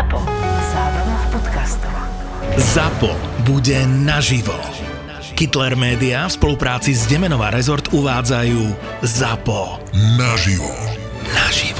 Zapo. Zábrná v podcastov. ZAPO bude naživo. Hitler Media v spolupráci s Demenová rezort uvádzajú ZAPO. Naživo. Naživo.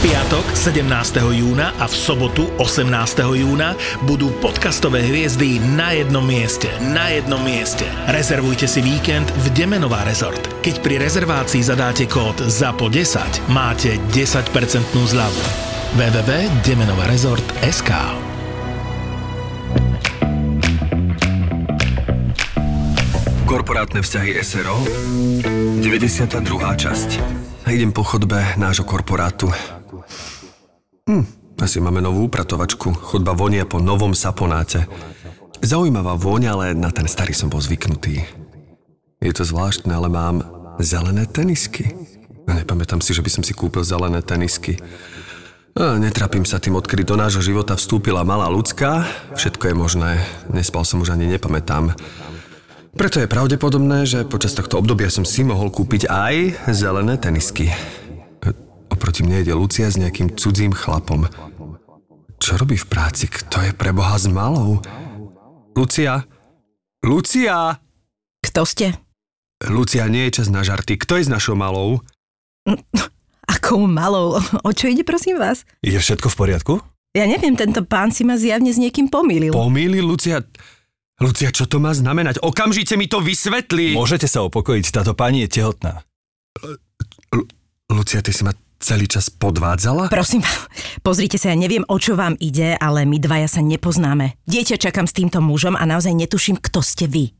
Piatok 17. júna a v sobotu 18. júna budú podcastové hviezdy na jednom mieste. Na jednom mieste. Rezervujte si víkend v Demenová rezort. Keď pri rezervácii zadáte kód ZAPO10, máte 10% zľavu. www.demenovarezort.sk Korporátne vzťahy SRO 92. časť Idem po chodbe nášho korporátu. Hm, asi máme novú upratovačku. Chodba vonia po novom saponáte. Zaujímavá vôňa, ale na ten starý som bol zvyknutý. Je to zvláštne, ale mám zelené tenisky. A nepamätám si, že by som si kúpil zelené tenisky. A netrapím sa tým, odkedy do nášho života vstúpila malá ľudská. Všetko je možné. Nespal som už ani nepamätám. Preto je pravdepodobné, že počas tohto obdobia som si mohol kúpiť aj zelené tenisky. Oproti mne ide Lucia s nejakým cudzím chlapom. Čo robí v práci? Kto je pre Boha s malou? Lucia? Lucia! Kto ste? Lucia, nie je čas na žarty. Kto je s našou malou? Akou malou? O čo ide, prosím vás? Je všetko v poriadku? Ja neviem, tento pán si ma zjavne s niekým pomýlil. Pomýli, Lucia... Lucia, čo to má znamenať? Okamžite mi to vysvetli! Môžete sa upokojiť, táto pani je tehotná. Lucia, ty si ma celý čas podvádzala? Prosím vás, pozrite sa, ja neviem, o čo vám ide, ale my dvaja sa nepoznáme. Dieťa čakám s týmto mužom a naozaj netuším, kto ste vy.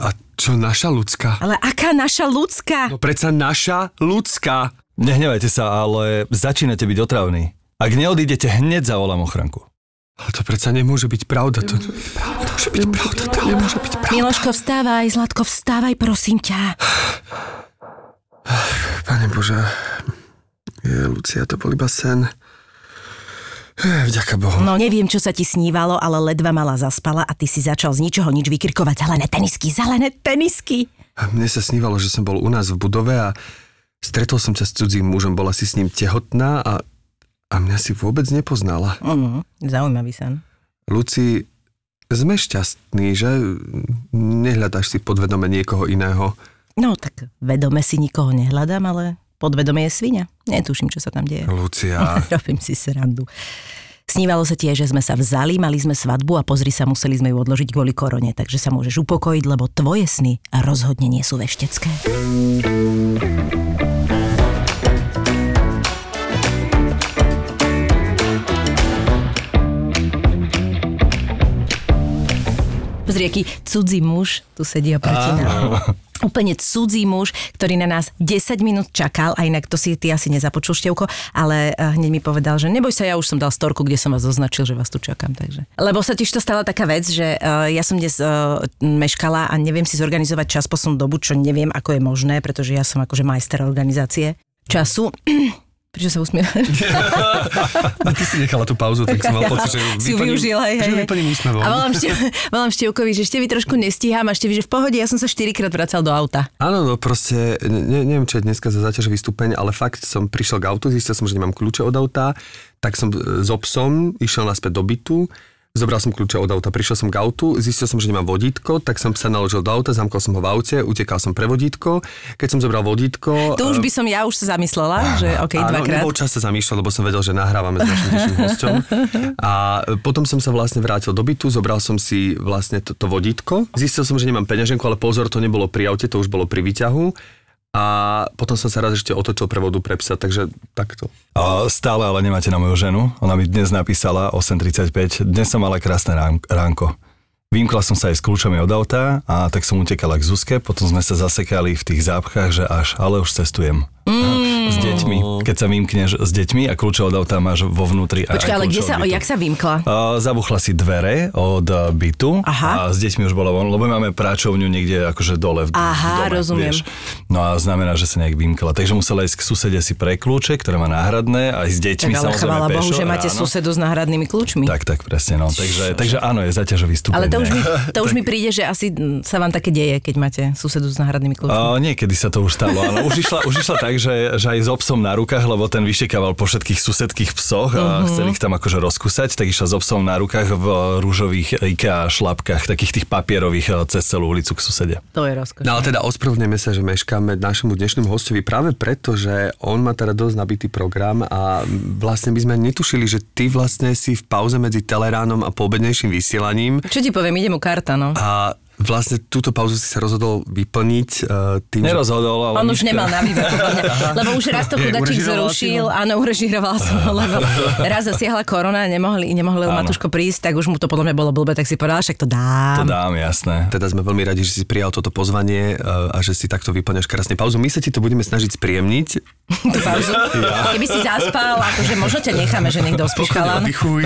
A čo naša ľudská? Ale aká naša ľudská? No predsa naša ľudská. Nehnevajte sa, ale začínate byť otravní. Ak neodídete, hneď zavolám ochranku. Ale to predsa nemôže byť pravda. To nemôže byť pravda. To nemôže byť pravda. Miloško, vstávaj, Zlatko, vstávaj, prosím ťa. Pane Bože, je, Lucia, to bol iba sen. Eh, Vďaka Bohu. No neviem, čo sa ti snívalo, ale ledva mala zaspala a ty si začal z ničoho nič vykrkovať zelené tenisky, zelené tenisky. A Mne sa snívalo, že som bol u nás v budove a stretol som ťa s cudzím mužom, bola si s ním tehotná a, a mňa si vôbec nepoznala. Uh, zaujímavý sen. Luci, sme šťastní, že nehľadáš si podvedome niekoho iného. No tak vedome si nikoho nehľadám, ale podvedome je svinia. Netuším, čo sa tam deje. Lucia, Robím si srandu. Snívalo sa tiež, že sme sa vzali, mali sme svadbu a pozri sa, museli sme ju odložiť kvôli korone, takže sa môžeš upokojiť, lebo tvoje sny rozhodne nie sú veštecké. Pozri, aký cudzí muž tu sedí oproti nám. Úplne cudzí muž, ktorý na nás 10 minút čakal, a inak to si ty asi nezapočul števko, ale eh, hneď mi povedal, že neboj sa, ja už som dal storku, kde som vás označil, že vás tu čakám. Takže. Lebo sa tiež to stala taká vec, že eh, ja som dnes eh, meškala a neviem si zorganizovať čas posun dobu, čo neviem, ako je možné, pretože ja som akože majster organizácie času. Prečo sa usmievaš? no ty si nechala tú pauzu, tak som mal pocit, že Si ju využil, hej, hej, vyplním úsmevom. A volám, štev, volám Števkovi, že Števi trošku nestíham a Števi, že v pohode, ja som sa 4 krát vracal do auta. Áno, no proste, ne, neviem, čo je dneska za záťažový stupeň, ale fakt som prišiel k autu, zistil som, že nemám kľúče od auta, tak som e, s obsom išiel naspäť do bytu, zobral som kľúče od auta, prišiel som k autu, zistil som, že nemám vodítko, tak som sa naložil do auta, zamkol som ho v aute, utekal som pre vodítko, keď som zobral vodítko... Tu už e, by som ja už sa zamyslela, že OK, Áno, dvakrát. nebol čas sa zamýšľať, lebo som vedel, že nahrávame s našim dnešným hosťom. A potom som sa vlastne vrátil do bytu, zobral som si vlastne to, to vodítko. Zistil som, že nemám peňaženku, ale pozor, to nebolo pri aute, to už bolo pri výťahu. A potom som sa raz ešte otočil pre vodu pre psa, takže takto. A stále ale nemáte na moju ženu. Ona mi dnes napísala 8.35. Dnes som mala krásne rán- ránko. Vymkla som sa aj s kľúčami od auta a tak som utekala k Zuzke, potom sme sa zasekali v tých zápchách, že až, ale už cestujem. Mm, s deťmi. Keď sa vymkneš s deťmi a kľúče od auta máš vo vnútri. a Počkaj, aj ale kde sa, bytu. jak sa vymkla? Uh, zabuchla si dvere od uh, bytu Aha. a s deťmi už bola von, lebo máme práčovňu niekde akože dole v, Aha, v dome, rozumiem. Vieš. No a znamená, že sa nejak vymkla. Takže musela ísť k susede si pre kľúče, ktoré má náhradné, aj s Tak deťmi ale samozrejme chvála Bohu, že máte ráno. susedu s náhradnými kľúčmi. Tak, tak, presne, no. Takže, takže áno, je zaťažový stupeň. Ale to už, mi, to už mi príde, že asi mm, sa vám také deje, keď máte susedu s náhradnými kľúčmi. Uh, niekedy sa to už stalo, ale už išla, už išla tak, že, že aj s obsom na rukách, lebo ten vyštekával po všetkých susedských psoch a Mhm. uh-huh. chceli ich tam akože rozkusať, tak išla s obsom na rukách v rúžových IKEA šlapkách, takých tých papierových eh, cez celú ulicu k susede. To je rozkoš. No ale teda ospravedlňujeme sa, že meškáme našemu dnešnému hostovi práve preto, že on má teda dosť nabitý program a vlastne by sme netušili, že ty vlastne si v pauze medzi Teleránom a poobednejším vysielaním Čo ti poviem, idem u karta, no. a vlastne túto pauzu si sa rozhodol vyplniť uh, tým, že... Nerozhodol, ale... On už Miška- nemal na výber, lebo už raz to chudačík zrušil, áno, urežiroval som ho, lebo raz zasiahla korona, nemohli, nemohli Áno. Matuško prísť, tak už mu to podľa mňa bolo blbé, tak si povedal, však to dám. To dám, jasné. Teda sme veľmi radi, že si prijal toto pozvanie uh, a že si takto vyplňaš krásne pauzu. My sa ti to budeme snažiť spríjemniť. Tú pauzu. Keby si zaspal, akože možno ťa necháme, že niekto oddychuj.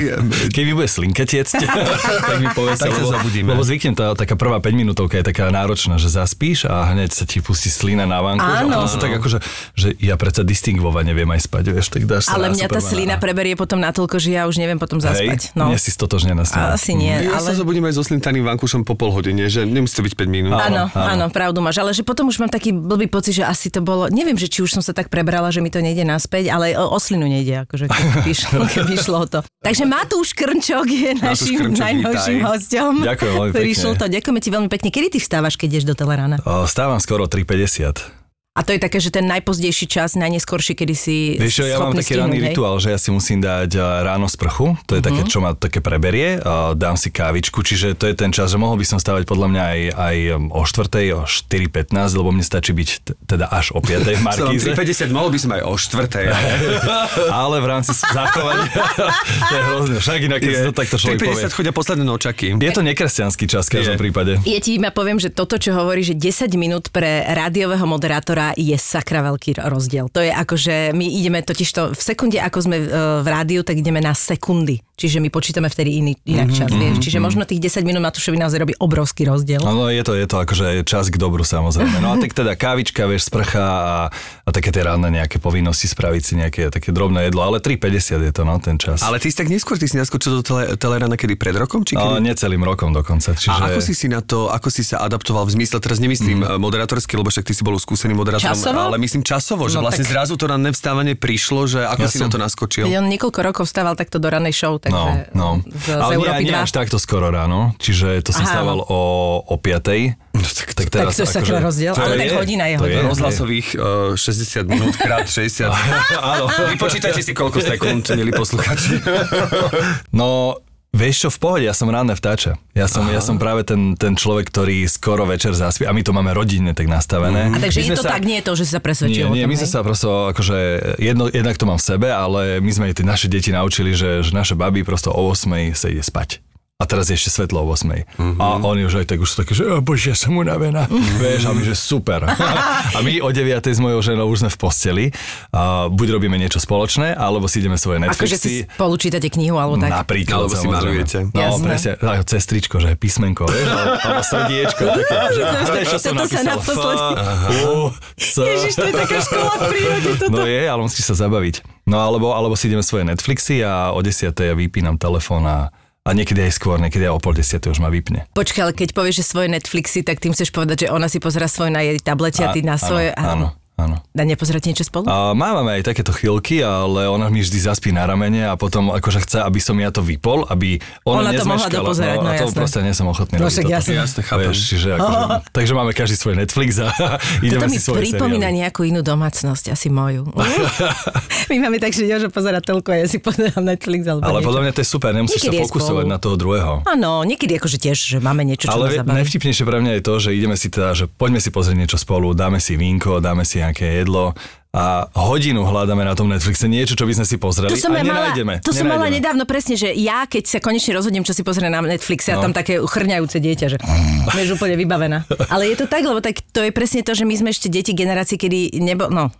Keď mi bude slinka tiecť, tak mi povedz, Tak sa lebo, zabudíme. lebo zvyknem, tá, taká prvá 5 minútovka je taká náročná, že zaspíš a hneď sa ti pustí slina na vanku. že Áno. sa tak akože, že ja predsa distingovať neviem aj spať, vieš, tak dáš sa Ale mňa tá slina preberie potom natoľko, že ja už neviem potom zaspať. Hej, No. nie si stotožnená s. Asi nie, Ja sa ale... zobudím aj so slintaným vankušom po pol hodine, že nemusí to byť 5 minút. Áno, áno. áno, pravdu máš, ale že potom už mám taký blbý pocit, že asi to bolo, neviem, že či už som sa tak prebrala, že mi to nejde naspäť, ale o, o slinu nejde, akože keby šlo, keby šlo o to. Takže Matúš Krnčok je našim najnovším hosťom. Ďakujem veľmi pekne. to, ďakujeme ti veľmi pekne. Kedy ty vstávaš, keď ideš do Telerána? Stávam skoro 3.50. A to je také, že ten najpozdejší čas, najneskorší, kedy si Vieš ja mám taký ranný? Mhm. rituál, že ja si musím dať a, ráno sprchu, to je také, čo ma také preberie, a dám si kávičku, čiže to je ten čas, že mohol by som stávať podľa mňa aj, aj um, o 4. o 4.15, lebo mne stačí byť t- teda až o 5. v Markíze. 3.50, mohol by som aj o 4. Ale v rámci zachovania to je hrozné. Však inak, si to takto človek povie. 3.50 chodia posledné nočaky. Je to nekresťanský čas v každom Je. prípade. Ja ti iba poviem, že toto, čo hovorí, že 10 minút pre rádiového moderátora je sakra veľký rozdiel. To je ako, že my ideme totiž to v sekunde, ako sme e, v rádiu, tak ideme na sekundy. Čiže my počítame vtedy iný, inak čas, vieš. Čiže možno tých 10 minút Matúšovi naozaj robí obrovský rozdiel. No je to, je to akože čas k dobru samozrejme. No a tak teda kávička, vieš, sprcha a, a také tie ranné nejaké povinnosti spraviť si nejaké také drobné jedlo, ale 3.50 je to no, ten čas. Ale ty si tak neskôr, ty si naskočil do tele, Telerana kedy pred rokom? Či No, kedy? necelým rokom dokonca. Čiže... A ako si si na to, ako si sa adaptoval v zmysle, teraz nemyslím mm. moderátorsky, lebo však ty si bol skúsený moderátorom, Časovo? ale myslím časovo, že No vlastne tak- zrazu to ranné vstávanie prišlo, že ako Ja si som- na to naskočil. Veď On niekoľko rokov stával takto do ranej show, takže No, no. z, z Ale Európy nie, nie 2. až takto skoro ráno, čiže to som Aha, stával o, o 5. No, tak, tak, Tak to je sakra rozdiel, ale tak hodina je to hodina. rozhlasových uh, 60 minút krát 60. Áno. Vypočítajte si, koľko sekúnd, milí posluchači. No, Vieš čo, v pohode, ja som ranné vtáča. Ja som, ja som práve ten, ten človek, ktorý skoro večer zaspí a my to máme rodinne tak nastavené. A takže My je to tak, nie je to, že si sa presvedčil Nie, nie, tom, my sme sa prosto, akože, jedno, jednak to mám v sebe, ale my sme aj tie naše deti naučili, že, že naše baby prosto o 8 sa ide spať. A teraz je ešte svetlo o 8. Mhm. A oni už aj tak už sú také, že "O, bože, ja som unavená. Vieš, a my, že super. a my o 9 s mojou ženou už sme v posteli. A buď robíme niečo spoločné, alebo si ideme svoje Akože Netflixy. si spolu čítate knihu, alebo tak. Napríklad, Alebo si malujete. No, Jasné. presne, tak, cez tričko, že písmenko, vieš, alebo, srdiečko, také, že, vieš, čo som sa napísal, naposledy-. Ježiš, to je taká škola v prírode toto. No je, ale musíš sa zabaviť. No alebo, alebo si ideme svoje Netflixy a o 10. ja vypínam telefón a, a niekedy aj skôr, niekedy aj o pol 10. už ma vypne. Počkaj, ale keď povieš, že svoje Netflixy, tak tým chceš povedať, že ona si pozera svoje na jej tablete a ty na svoje... Áno, áno. A nepozerať niečo spolu? A máme aj takéto chvíľky, ale ona mi vždy zaspí na ramene a potom akože chce, aby som ja to vypol, aby Ona ona, to mohla dopozerať, no a to jasné. proste nie som ochotný No robiť jasné. Jasne, chápem. Vieš, čiže akože, takže máme každý svoj Netflix a ideme Toto si svoje pripomína seriály. nejakú inú domácnosť, asi moju. My máme tak, že Jožo pozera telko a ja si pozerám Netflix alebo Ale niečo. podľa mňa to je super, nemusíš Niekedy sa fokusovať na toho druhého. Áno, niekedy akože tiež, že máme niečo, čo Ale najvtipnejšie pre mňa je to, že ideme si teda, že poďme si pozrieť niečo spolu, dáme si vínko, dáme si nejaké jedlo a hodinu hľadáme na tom Netflixe niečo, čo by sme si pozreli To som, a ja mala, nenájdeme. to som mala nedávno presne, že ja keď sa konečne rozhodnem, čo si pozriem na Netflixe a No. tam také chrňajúce dieťa, že vieš úplne vybavená. Ale je to tak, lebo tak to je presne to, že my sme ešte deti generácie, kedy nebo, no,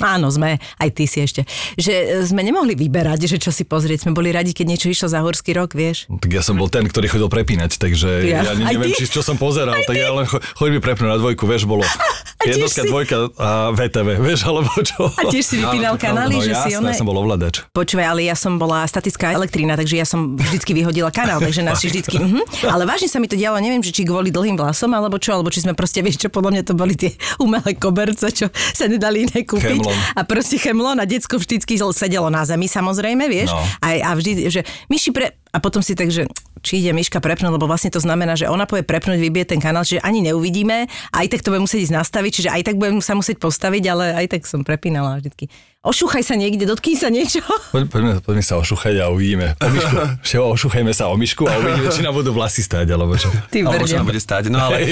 Áno, sme, aj ty si ešte. Že e, sme nemohli vyberať, že čo si pozrieť. Sme boli radi, keď niečo išlo za horský rok, vieš. Tak ja som bol ten, ktorý chodil prepínať, takže Ja. ja, Aj neviem, ty? či čo som pozeral, tak ja len cho- choď mi prepnúť na dvojku, vieš, bolo jednotka, si- dvojka a VTV, vieš, alebo čo. A tiež si vypínal pravda. kanály, no že si jasné, one... ja som bol ovládač. Počúvaj, ale ja som bola statická elektrina, takže ja som vždycky vyhodila kanál, takže si vždycky... Mhm. Ale vážne sa mi to dialo, neviem, či kvôli dlhým vlasom, alebo čo, alebo či sme proste, vieš čo, podľa mňa to boli tie umelé koberce, čo sa nedali iné kúpiť. Chemlon. A proste chemlon a decko vždycky sedelo na zemi, samozrejme, vieš. No. A, a vždy, že myši pre... A potom si tak, že či ide myška prepnúť, lebo vlastne to znamená, že ona povie prepnúť, vybije ten kanál, čiže ani neuvidíme, aj tak to budem musieť ísť nastaviť, čiže aj tak budem sa musieť postaviť, ale aj tak som prepínala vždycky. Ošúchaj sa niekde, dotkni sa niečo. Poď, poďme, poďme sa ošúchať a uvidíme. O myšku. Ošúchajme sa o myšku a uvidíme, či nám budú vlasy stáť, alebo čo. Ty Alebo čo nám bude stáť. No ale...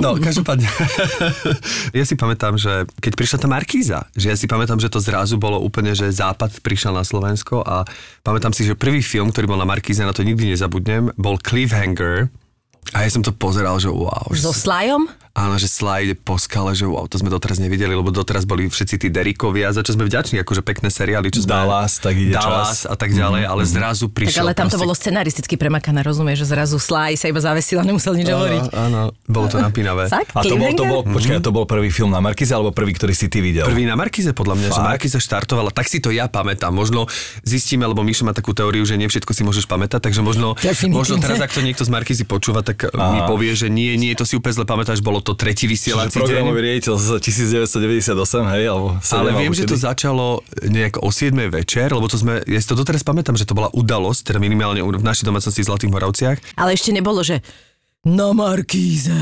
No, každopádne. ja si pamätám, že keď prišla tá Markíza, že ja si pamätám, že to zrazu bolo úplne, že Západ prišiel na Slovensko a pamätám si, že prvý film, ktorý bol na Markíze, na to nikdy nezabudnem, bol Cliffhanger. A ja som to pozeral, že wow. So slajom? Áno, že slide po skale, že wow, to sme doteraz nevideli, lebo doteraz boli všetci tí Derikovia, za čo sme vďační, akože pekné seriály, čo sme... Dallas, tak ide Dallas čas. a tak ďalej, ale zrazu Tak prišiel... ale tam to proste- bolo scenaristicky premakané, rozumieš, že zrazu slaj sa iba zavesila, nemusel nič hovoriť. Áno, áno, bolo to napínavé. Fakt? A to bol, to bol, Cliffhanger? počkaj, to bol prvý film na Markize, alebo prvý, ktorý si ty videl? Prvý na Markize, podľa mňa, že Fakt? Markiza štartovala, tak si to ja pamätám. Možno zistíme, lebo Mišo má takú teóriu, že nie všetko si môžeš pamätať, takže možno, Definitívne. možno teraz, ak to niekto z Markizy počúva, tak Aha. mi povie, že nie, nie, to si úplne zle pamätáš, bolo to tretí Čiže vysielací programový deň. riaditeľ z 1998, hej, alebo 7, Ale viem, alebo že to začalo nejak o 7 večer, lebo to sme, ja si to doteraz pamätám, že to bola udalosť, teda minimálne v našej domácnosti v Zlatých Moravciach. Ale ešte nebolo, že na Markíze.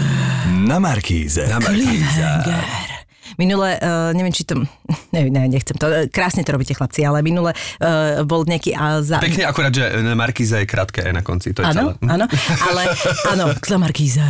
Na Markíze. Na Cliffhanger. Minule, uh, neviem, či to... Ne, ne, nechcem to. eh, Krásne to robíte, chlapci, ale minule uh, bol nejaký... Uh, za... Pekne akurát, že Markiza je krátke E na konci, to je Áno, celé. Áno, ale áno, Markíza.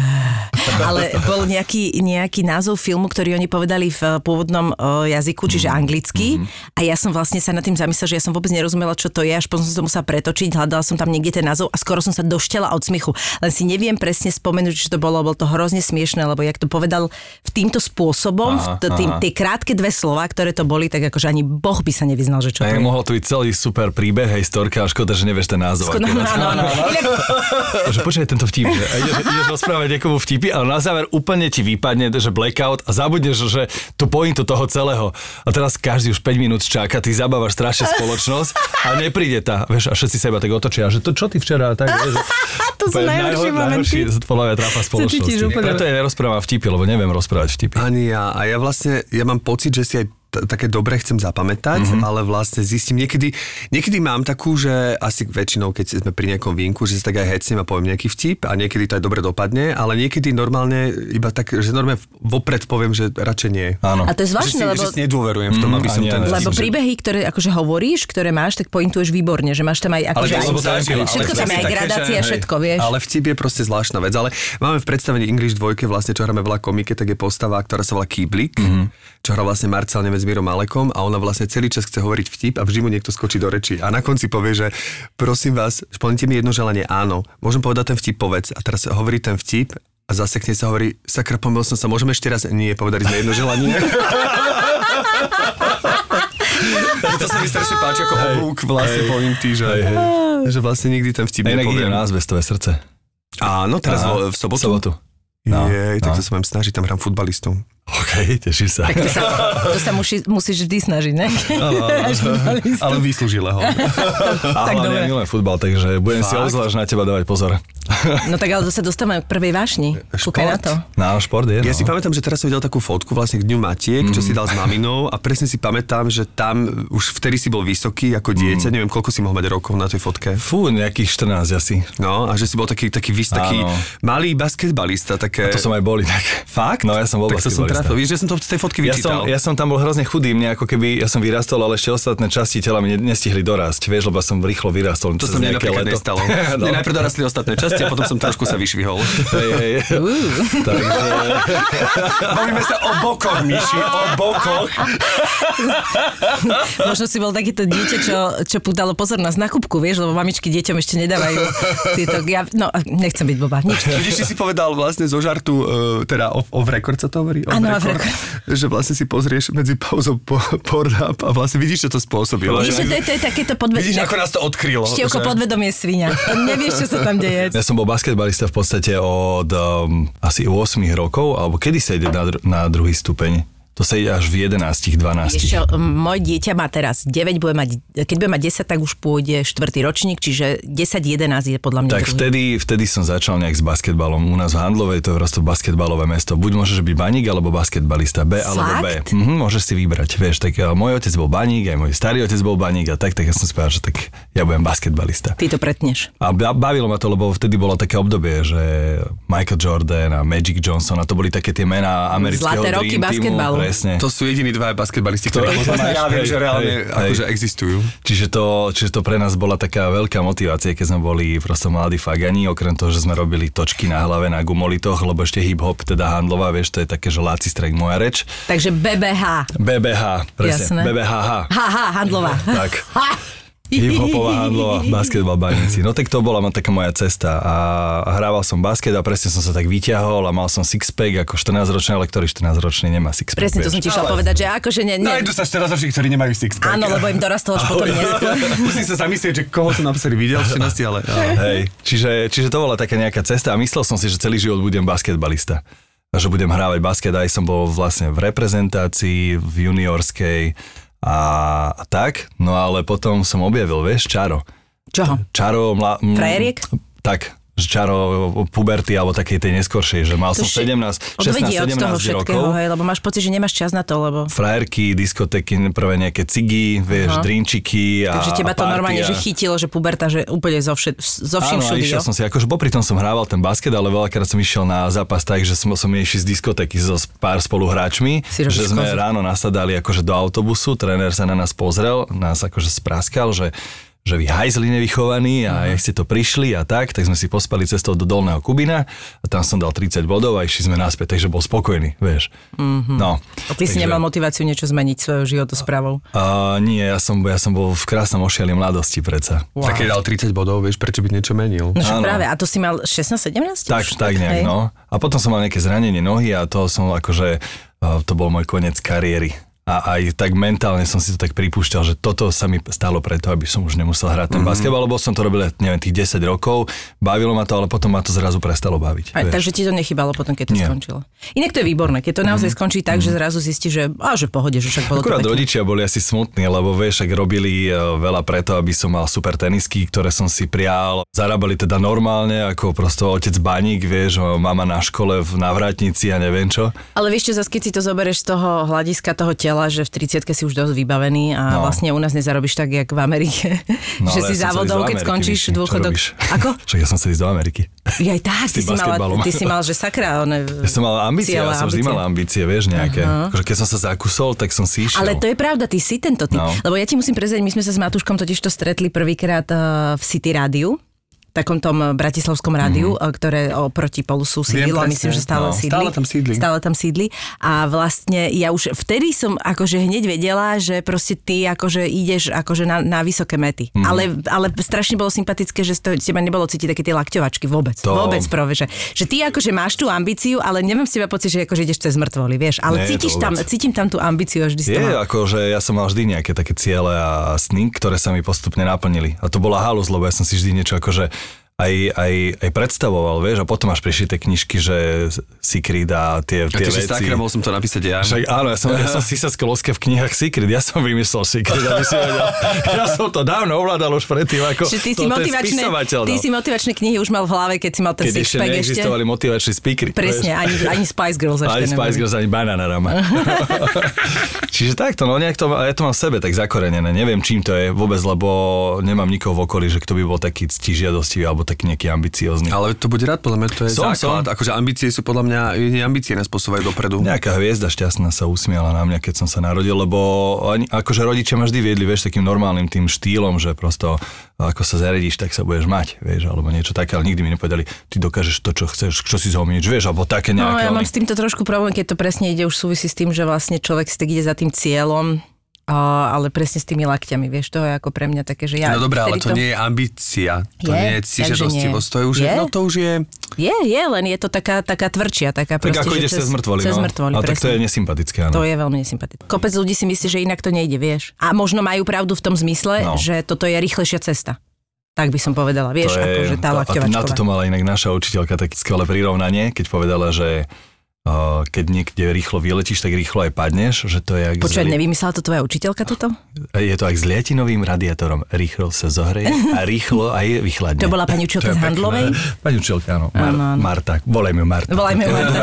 Ale bol nejaký, nejaký názov filmu, ktorý oni povedali v pôvodnom uh, jazyku, čiže Mhm. anglicky. A ja som vlastne sa nad tým zamyslela, že ja som vôbec nerozumela, čo to je, až potom som to musela pretočiť, hľadala som tam niekde ten názov a skoro som sa doštela od smiechu. Len si neviem presne spomenúť, čo to bolo, bolo to hrozne smiešne, lebo jak to povedal v týmto spôsobom, Aha, v t- tým, aha. tie krátke dve slova, ktoré to boli, tak akože ani Boh by sa nevyznal, že čo to je. mohol tu byť celý super príbeh, hej, storka, a škoda, že nevieš ten názov. Skoro- akurát. áno, áno. Inak že počkaj tento vtip, že ideš, ideš rozprávať niekomu vtipy, ale na záver úplne ti vypadne, že blackout a zabudneš, že tú pointu toho celého. A teraz každý už 5 minút čaká, ty zabávaš strašne spoločnosť a nepríde tá, vieš, a všetci sa iba tak otočia, že to čo ty včera, tak, vieš, To sú najhoršie najhor- momenty. Najhorší, podľa mňa trápa spoločnosti. Preto ja nerozprávam vtipy, lebo neviem rozprávať vtipy. Ani ja. A ja vlastne, ja mám pocit, že si aj t- také dobre chcem zapamätať, mm-hmm. ale vlastne zistím, niekedy, niekedy mám takú, že asi väčšinou, keď sme pri nejakom vínku, že sa tak aj hecnem a poviem nejaký vtip a niekedy to aj dobre dopadne, ale niekedy normálne iba tak, že normálne vopred poviem, že radšej nie. Áno. A to je Že si, zvláštne, lebo... že si nedôverujem v tom, Mm, aby som ten... Lebo že- príbehy, ktoré akože hovoríš, ktoré máš, tak pointuješ výborne, že máš tam aj Ale akože to aj, ale všetko tam je aj gradácia, všetko, vieš. Ale vtip je proste zvláštna vec. Ale máme v predstavení English dvojke, vlastne, čo hráme veľa komike, tak je postava, ktorá sa volá Kýblik, Mhm. mm-hmm. čo hrá vlastne Marcel Nemec s Mírom Malekom a ona vlastne celý čas chce hovoriť vtip a vždy mu niekto skočí do reči. A na konci povie, že prosím vás, splníte mi jedno želanie, áno. Môžem povedať ten vtip, povedz. A teraz hovorí ten vtip a zasekne sa hovorí, sakra, pomýl som sa, môžeme ešte raz? Nie, povedali sme jedno želanie. to sa mi strašne páči ako obúk vlastne poviem ty, že, že vlastne nikdy ten vtip inak nepoviem. na azbestové srdce. Áno, teraz Aha, v sobotu? Sobotu. No, Jej, tak no. sa budem snažiť, tam hrám futbalistov. OK, teším sa. To sa, to sa musí, musíš vždy snažiť, ne? Ale vyslúžilého. tak Ale dobre. ja milujem futbal, takže budem si Fakt? obzvlášť na teba dávať pozor. No tak ale to sa dostávame k prvej vášni. Kúkaj na to. No, šport je, Ja no. si pamätám, že teraz som videl takú fotku vlastne k Dňu Matiek, čo si dal s maminou a presne si pamätám, že tam už vtedy si bol vysoký ako dieťa, neviem, koľko si mohol mať rokov na tej fotke. Fú, nejakých 14 asi. No, a že si bol taký, taký, vys, taký Áno. malý basketbalista. Také... To som aj bol inak. Fakt? No, ja som bol Tak trafil. Víš, že som to z tej fotky Ja vyčítal. som, ja som tam bol hrozne chudý, mne ako keby, ja som vyrastol, ale ešte ostatné časti tela mi ne- nestihli dorásť, vieš, lebo som rýchlo vyrastol. To sa mne napríklad leto. nestalo. no. Mne najprv dorastli ostatné časti a potom som trošku sa vyšvihol. hej, hej. Takže, Bavíme sa o bokoch, Miši, o bokoch. Možno si bol takéto dieťa, čo, čo púdalo pozornosť na kubku, vieš, lebo mamičky deťom ešte nedávajú tieto... Ja, no, nechcem byť blbá. Nič. Vidíš, si povedal vlastne zo žartu, uh, teda off, off record sa to hovorí? Off Áno, a rekord, že vlastne si pozrieš medzi pauzou po, Pornhub a vlastne vidíš, čo to spôsobilo. Vidíš, že to je, to je takéto podvedomie. Vidíš, ako nás to odkrylo. Štievko že- podvedomie svinia. Nevieš, čo sa tam deje. Ja som bol basketbalista v podstate od um, asi 8 rokov, alebo kedy sa ide na, dru- na druhý stupeň? To sa ide až v 11, 12. Vieš čo, môj dieťa má teraz 9, bude mať, keď bude mať 10, tak už pôjde 4. ročník, čiže 10-11 je podľa mňa Tak druhý. vtedy, vtedy som začal nejak s basketbalom. U nás v Handlovej to je prosto basketbalové mesto. Buď môžeš byť baník, alebo basketbalista. B alebo B. Fakt? Mhm, môžeš si vybrať. Vieš, tak uh, môj otec bol baník, aj môj starý otec bol baník a tak, tak ja som si povedal, že tak ja budem basketbalista. Ty to pretneš. A ba- bavilo ma to, lebo vtedy bolo také obdobie, že Michael Jordan a Magic Johnson a to boli také tie mená amerického Zlaté roky basketbalu. Presne. To sú jediní dva basketbalisti, ktorí. Ja viem, že reálne Hej, hej. akože existujú. Čiže to, čiže to pre nás bola taká veľká motivácia, keď sme boli prosto mladí fagani, okrem toho, že sme robili točky na hlave na gumolitoch, lebo ešte hip-hop, teda handlová, vieš, to je také, že láci strek moja reč. Takže BBH. BBH, presne, Jasné. BBHH. Haha, handlová. Tak. Ha! Hip-hopová handlová, basketbal baníci. No tak to bola ma taká moja cesta a hrával som basket a presne som sa tak vyťahol a mal som six-pack ako 14-ročný, ale ktorý 14-ročný nemá six-pack. Presne to som ti išla povedať, že akože nie, nie. Nájdu sa 14 roční, ktorí nemajú six-pack. Áno, lebo im dorastol až potom neskôr. Musím sa zamyslieť, že koho som naposledy videl v 14, ale... Hej, čiže, čiže to bola taká nejaká cesta a myslel som si, že celý život budem basketbalista. A že budem hrávať basket, aj som bol vlastne v reprezentácii, v juniorskej a, a tak. No ale potom som objavil, vieš, čaro. Čoho? Čaro... Mla, Frajeriek? Tak, čaro puberty alebo takej tej neskoršej, že mal som To ešte 17, 16, Odvedie od toho 17 všetkého, rokov. hej, lebo máš pocit, že nemáš čas na to, lebo... Frajerky, diskotéky, prvé nejaké cigy, vieš, Aha. drinčiky a Takže teba to a normálne, party že a- chytilo, že puberta, že úplne zo, všet, zo vším Áno, a všudy, išiel jo? som si, akože popri tom som hrával ten basket, ale veľakrát som išiel na zápas tak, že som, som išiel z diskotéky so pár spoluhráčmi, Si že sme kozu. ráno nasadali akože do autobusu, tréner sa na nás pozrel, nás akože spraskal, že že vy hajzli nevychovaní a jak ste to prišli a tak, tak sme si pospali cestou do Dolného Kubina a tam som dal 30 bodov a išli sme naspäť, takže bol spokojný, vieš. Mm-hmm. No. A ty si nemal motiváciu niečo zmeniť svojou životosprávou. Uh, nie, ja som, ja som bol v krásnom ošiali mladosti predsa. Wow. Tak keď dal 30 bodov, vieš, prečo by niečo menil? No Áno. práve, a to si mal 16-17? Tak, už? tak nejak, hej? no. A potom som mal nejaké zranenie nohy a to som akože, uh, to bol môj koniec kariéry. A aj tak mentálne som si to tak pripúšťal, že toto sa mi stalo preto, aby som už nemusel hrať ten mm-hmm. basketbal, lebo som to robil, neviem, tých 10 rokov, bavilo ma to, ale potom ma to zrazu prestalo baviť. Vieš. takže ti to nechybalo potom, keď to Nie. skončilo. Inak to je výborné, keď to naozaj skončí tak, že zrazu zistí, že, a, že pohode, že však bolo Akurát to pekné. rodičia boli asi smutní, lebo vieš, ak robili e, veľa preto, aby som mal super tenisky, ktoré som si prial. Zarábali teda normálne, ako prosto otec baník, vieš, mama na škole v navrátnici a neviem čo. Ale vieš čo, zase keď si to zoberieš z toho hľadiska toho tela, že v 30 si už dosť vybavený a No. vlastne u nás nezarobíš tak, jak v Amerike. No, že si závodov, do keď Ameriky, skončíš čo dôchodok. Ako? Však ja som chcel ísť do Ameriky. Ja aj tak, ty si, mal, ty si mal, že sakra, one, Ja som mal ambície, ja som vždy mal ambície, vieš, nejaké. Akože keď som sa zakusol, tak som si išiel. Ale to je pravda, ty si tento typ. No. Lebo ja ti musím prezrieť, my sme sa s Matúškom totiž to stretli prvýkrát eh, v City Rádiu takom tom eh, bratislavskom rádiu, mm-hmm. ktoré oproti Polusu sídlilo a presne. myslím, že stále No, sídli. stále tam sídli. Stále tam sídli. A vlastne ja už vtedy som akože hneď vedela, že proste ty akože ideš akože na, na vysoké mety. Mm-hmm. Ale, ale strašne bolo sympatické, že z toho teba nebolo cítiť také tie lakťovačky vôbec. To- Vôbec prvé, že, že ty akože máš tú ambíciu, ale nemám z teba pocit, že akože ideš cez mŕtvoly, vieš. Ale Nie, cítiš tam, cítim tam tú ambíciu vždy si Je, mal. ako, že ja som mal vždy nejaké také ciele a sny, ktoré sa mi postupne naplnili. A to bola halus, lebo ja som si vždy niečo akože aj, aj, aj predstavoval, vieš, a potom až prišli tie knižky, že Secret a tie, tie veci. sakra, mohol som to napísať ja. Však áno, ja som, ja som si sa skoloske v knihách Secret, ja som vymyslel Secret, aby si vedel. Ja som to dávno ovládal už predtým, ako Že ty si, motivačné, spisovateľ ty dal. si motivačné knihy už mal v hlave, keď si mal ten Keď ešte sixpack ešte. neexistovali motivační speakery. Presne, ani, ani Spice Girls ešte Ani Spice. Girls, ani Bananarama. Čiže takto, no nejak to, ja to mám v sebe tak zakorenené. Neviem, čím to je vôbec, lebo nemám nikoho v okolí, že kto by bol taký ctižiadostivý alebo taký nejaký ambiciózny. Ale to buď rád, podľa mňa to je Som, základ. som. Akože ambície sú podľa mňa, nie ambície nás posúvajú dopredu. Nejaká hviezda šťastná sa usmiala na mňa, keď som sa narodil, lebo ani, akože rodičia ma vždy viedli, vieš, takým normálnym tým štýlom, že prosto ako sa zaredíš, tak sa budeš mať, vieš, alebo niečo také, ale nikdy mi nepovedali, ty dokážeš to, čo chceš, čo si zhomíš, vieš, alebo také No nejaké. ja mám oni- s týmto trošku problém, keď to presne ide, už súvisí s tým, že vlastne človek si tak ide za tým cieľom O, ale presne s tými lakťami, vieš, to je ako pre mňa také, že ja... no dobré, ale vtedy to nie je ambícia. To Je, nie je cížadostivosť. To je už, Je? no to už je... Je, je, len je to taká, taká tvrdšia, taká Tak proste, ako ideš cez mŕtvoly, Cez no. mŕtvoly, Ale tak to je nesympatické, áno. To je veľmi nesympatické. Kopec ľudí si myslí, že inak to nejde, vieš. A možno majú pravdu v tom zmysle, No. že toto je rýchlejšia cesta. Tak by som povedala, vieš, To akože tá to- a lakťovačková. Na toto mala inak naša učiteľka také skvelé prirovnanie, keď povedala, že keď niekde rýchlo vyletíš, tak rýchlo aj padneš, že to je Počúvať, zli- nevymyslela to tvoja učiteľka toto? je to aj s liatinovým radiátorom. Rýchlo sa zohreje a rýchlo aj vychladne. To bola pani učiteľka z. Handlovej? Pani učiteľka, áno. Mar- Áno, áno. Marta. Volajme ju Marta. Volajme ju Marta.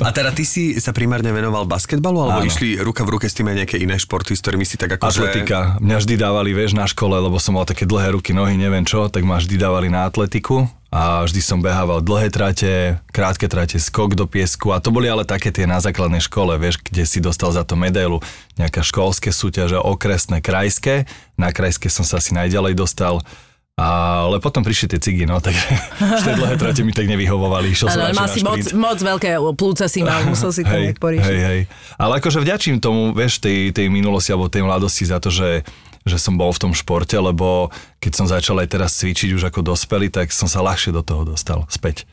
A teda ty si sa primárne venoval basketbalu, alebo Áno. išli ruka v ruke s tým aj nejaké iné športy, s ktorými si tak akože... Atletika. Mňa vždy dávali, vieš, na škole, lebo som mal také dlhé ruky, nohy, neviem čo, tak ma vždy dávali na atletiku a vždy som behával dlhé trate, krátke trate, skok do piesku a to boli ale také tie na základnej škole, vieš, kde si dostal za to medailu, nejaké školské súťaže, okresné, krajské. Na krajské som sa asi najďalej dostal. Ale potom prišli tie cigy, no, takže tie dlhé trate mi tak nevyhovovali. Išiel som Ale radšej mal si moc, moc veľké plúca si mal, musel si to nejak poriešiť. hej, hej. Ale akože vďačím tomu, vieš, tej, tej minulosti alebo tej mladosti za to, že, že som bol v tom športe, lebo keď som začal aj teraz cvičiť už ako dospelý, tak som sa ľahšie do toho dostal späť.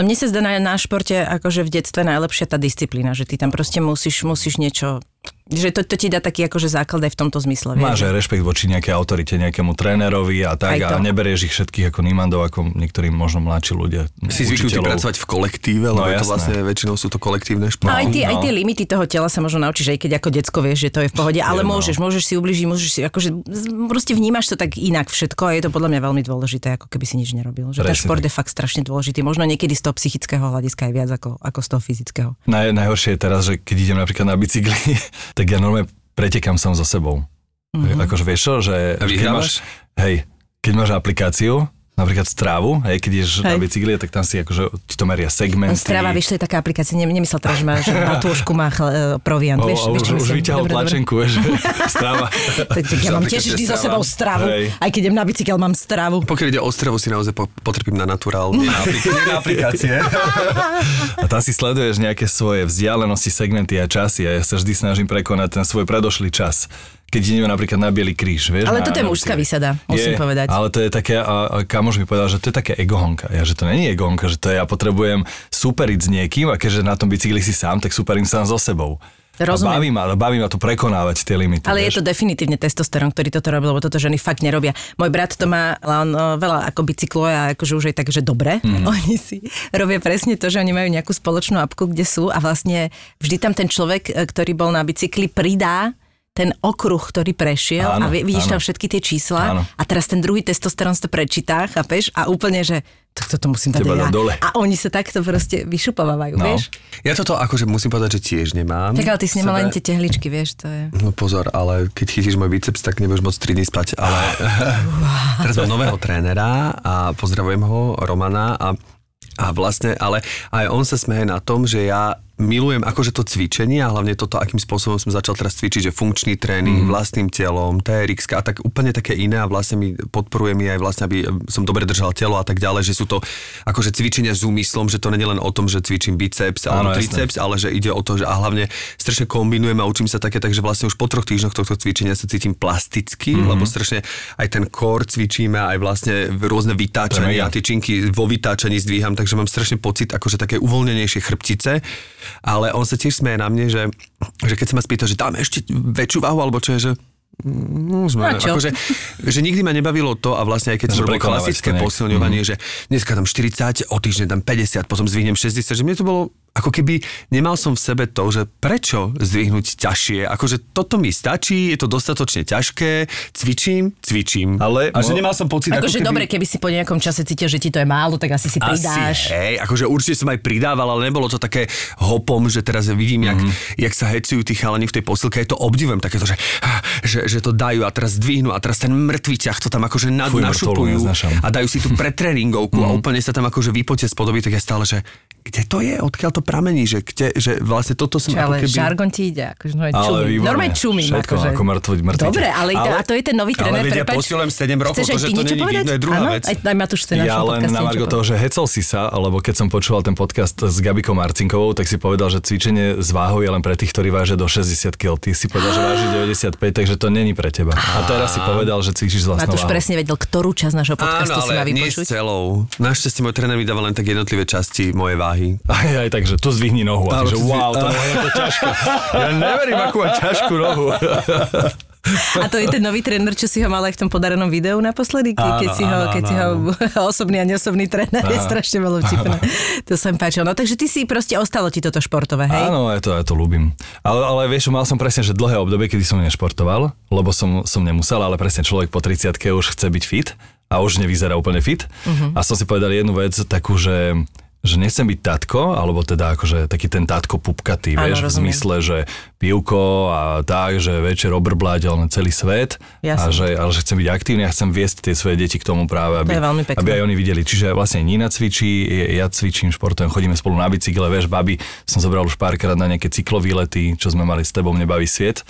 No mne sa zdá na, na športe akože v detstve najlepšia tá disciplína, že ty tam proste musíš, musíš niečo, že to, to ti dá taký akože základ aj v tomto zmysle. vieš, Máš že- aj rešpekt voči nejakej autorite, nejakému trénerovi a tak a neberieš ich všetkých ako nimandov, ako niektorí možno mladší ľudia. Si zvyknutý pracovať v kolektíve, lebo No, je to jasné. vlastne väčšinou sú to kolektívne športy. No, aj, tie, no. aj tie limity toho tela sa možno naučíš, aj keď ako decko vieš, že to je v pohode, ale Jedno. môžeš, môžeš si ubližiť, môžeš si, akože proste vnímaš to tak inak všetko a je to podľa mňa veľmi dôležité, ako keby si nič nerobil. Že ten šport je fakt strašne dôležitý, možno niekedy z toho psychického hľadiska aj viac ako, ako z toho fyzického. Naj, najhoršie je teraz, že keď idem napríklad na bicykli, tak ja normálne pretekám sám so sebou. Mm-hmm. Akože vieš čo, že A vyhrávaš? hej, keď máš aplikáciu, napríklad Strávu, hej, keď ideš na Hej. bicykli, tak tam si akože ti to meria segmenty. Strava, vieš, to je taká aplikácia, ne, nemyslel teraz, že má, že na tôžku má chl, e, proviant, O, vieš, o, vieš, už, čo už myslím? vyťahol tlačenku, vieš, že Strava. Tak, tak ja mám tiež vždy so sebou stravu, Hej. aj keď idem na bicykel, mám stravu. Pokiaľ ide o strevu, si naozaj po- potrpím na naturál, nie na, aplik- nie na aplikácie. A tam si sleduješ nejaké svoje vzdialenosti, segmenty a časy a ja sa vždy snažím prekonať ten svoj predošlý čas. Keď ideme napríklad na Bielý kríž, vieš. Ale na, toto je mužská výsada, musím je, povedať. Ale to je také, a, a kamož mi povedal, že to je také egohonka. Ja, že to není egohonka, že to je, ja potrebujem superiť s niekým a keďže na tom bicykli si sám, tak superím sám so sebou. Rozumiem. A baví ma, baví ma to prekonávať tie limity. Ale vieš. je to definitívne testosterón, ktorý toto robí, lebo toto ženy fakt nerobia. Môj brat to má, ale on o, veľa ako bicykluje a akože už aj tak, že dobre. Mm. Oni si robia presne to, že oni majú nejakú spoločnú apku, kde sú a vlastne vždy tam ten človek, e, ktorý bol na bicykli, pridá ten okruh, ktorý prešiel Áno, a vi- vidíš áno. tam všetky tie čísla Áno. a teraz ten druhý testosterón si to prečíta, chápeš? A úplne, že tak toto musím dať ja. dole. A oni sa takto proste vyšupovávajú, No. vieš? Ja toto akože musím povedať, že tiež nemám. Tak ale ty si nemal len tie tehličky, vieš, to je... No pozor, ale keď chytíš môj biceps, tak nebudeš môcť 3 dní spať. Ale teraz mám nového trénera a pozdravujem ho, Romana a a vlastne, ale aj on sa smeje na tom, že ja milujem akože to cvičenie a hlavne toto, akým spôsobom som začal teraz cvičiť, že funkčný tréning, mm. vlastným telom, TRX a tak úplne také iné a vlastne mi podporuje mi aj vlastne, aby som dobre držal telo a tak ďalej, že sú to akože cvičenia s úmyslom, že to nie je len o tom, že cvičím biceps alebo triceps, ale že ide o to, že a hlavne strašne kombinujem a učím sa také, takže vlastne už po troch týždňoch tohto cvičenia sa cítim plasticky, mm-hmm. lebo strašne aj ten core cvičíme, aj vlastne rôzne vytáčania, mega. tie činky vo vytáčaní zdvíham, takže mám strašne pocit akože také uvoľnenejšie chrbtice, ale on sa tiež smeje na mne, že, že keď sa ma spýta, že dáme ešte väčšiu váhu, alebo čo je, že čo? akože, že nikdy ma nebavilo to a vlastne aj keď som robil klasické posilňovanie, že dneska dám 40, o týždeň dám 50, potom zvihnem 60, že mne to bolo ako keby nemal som v sebe to, že prečo zdvihnúť ťažšie, akože toto mi stačí, je to dostatočne ťažké, cvičím, cvičím. Ale- a že nemal som pocit, ako Akože keby... dobre, keby si po nejakom čase cítil, že ti to je málo, tak asi si pridáš. Asi, hej, akože určite som aj pridával, ale nebolo to také hopom, že teraz vidím, jak, Mhm. mm-hmm. jak sa hecujú tí chalani v tej posilke, je to obdivujem takéto, že, že, že to dajú a teraz zdvihnú a teraz ten mŕtvý ťah to tam akože nad, Fuj, našupujú a dajú si tú pretréningovku Mhm. a úplne sa tam akože vypotia z podoby, tak ja stále, že kde to je, odkiaľ to pramení, že, kde, že vlastne toto som Čo, ale ako keby... žargon ti ide, akože no, Ale čumím. výborne. Normálne čumím. Všetko, akože. ako mŕtvy- mŕtvy. Dobre, ale, ale, a to je ten nový tréner, Ale vedia, prepáč. posilujem 7 rokov, to, že to není vidno, je druhá Áno? vec. Aj, aj Matúš chce Ja len na Margo toho, že hecel si sa, lebo keď som počúval ten podcast s Gabikou Marcinkovou, tak si povedal, že cvičenie s váhou je len pre tých, ktorí vážia do 60 kg. Ty si povedal, že váži 95, takže to není pre teba. A teraz si povedal, že cvičíš s vlastnou váhou. presne vedel, ktorú časť nášho podcastu si má vypočuť. celou. Našťastie môj tréner mi dáva len tak jednotlivé časti mojej váhy. Aj, aj tak, že tu zdvihni nohu. A Áno, že wow, to je to ťažko. Ja neverím, akú ťažkú nohu. A to je ten nový tréner, čo si ho mal aj v tom podarenom videu naposledy, ke, keď Áno, si ho, áno, keď si ho áno, osobný a neosobný tréner, je strašne veľa vtipné. To sa mi páčilo. No takže ty si proste ostalo ti toto športové, hej? Áno, ja to, ja to ľúbim. Ale, ale vieš, mal som presne, že dlhé obdobie, kedy som nešportoval, lebo som, som nemusel, ale presne človek po 30 už chce byť fit a už nevyzerá úplne fit. Uh-huh. A som si povedal jednu vec takú, že že nechcem byť tatko, alebo teda akože taký ten tatko pupkatý, Áno, vieš, v rozumiem. zmysle, že pivko a tak, že večer obrblať ale celý svet Jasne. a že, ale že chcem byť aktívny a chcem viesť tie svoje deti k tomu práve, aby, pekné. aby aj oni videli. Čiže vlastne Nina cvičí, ja cvičím, športujem, chodíme spolu na bicykle, vieš, babi, som zobral už párkrát na nejaké cyklovýlety, čo sme mali s tebou, mne baví sviet.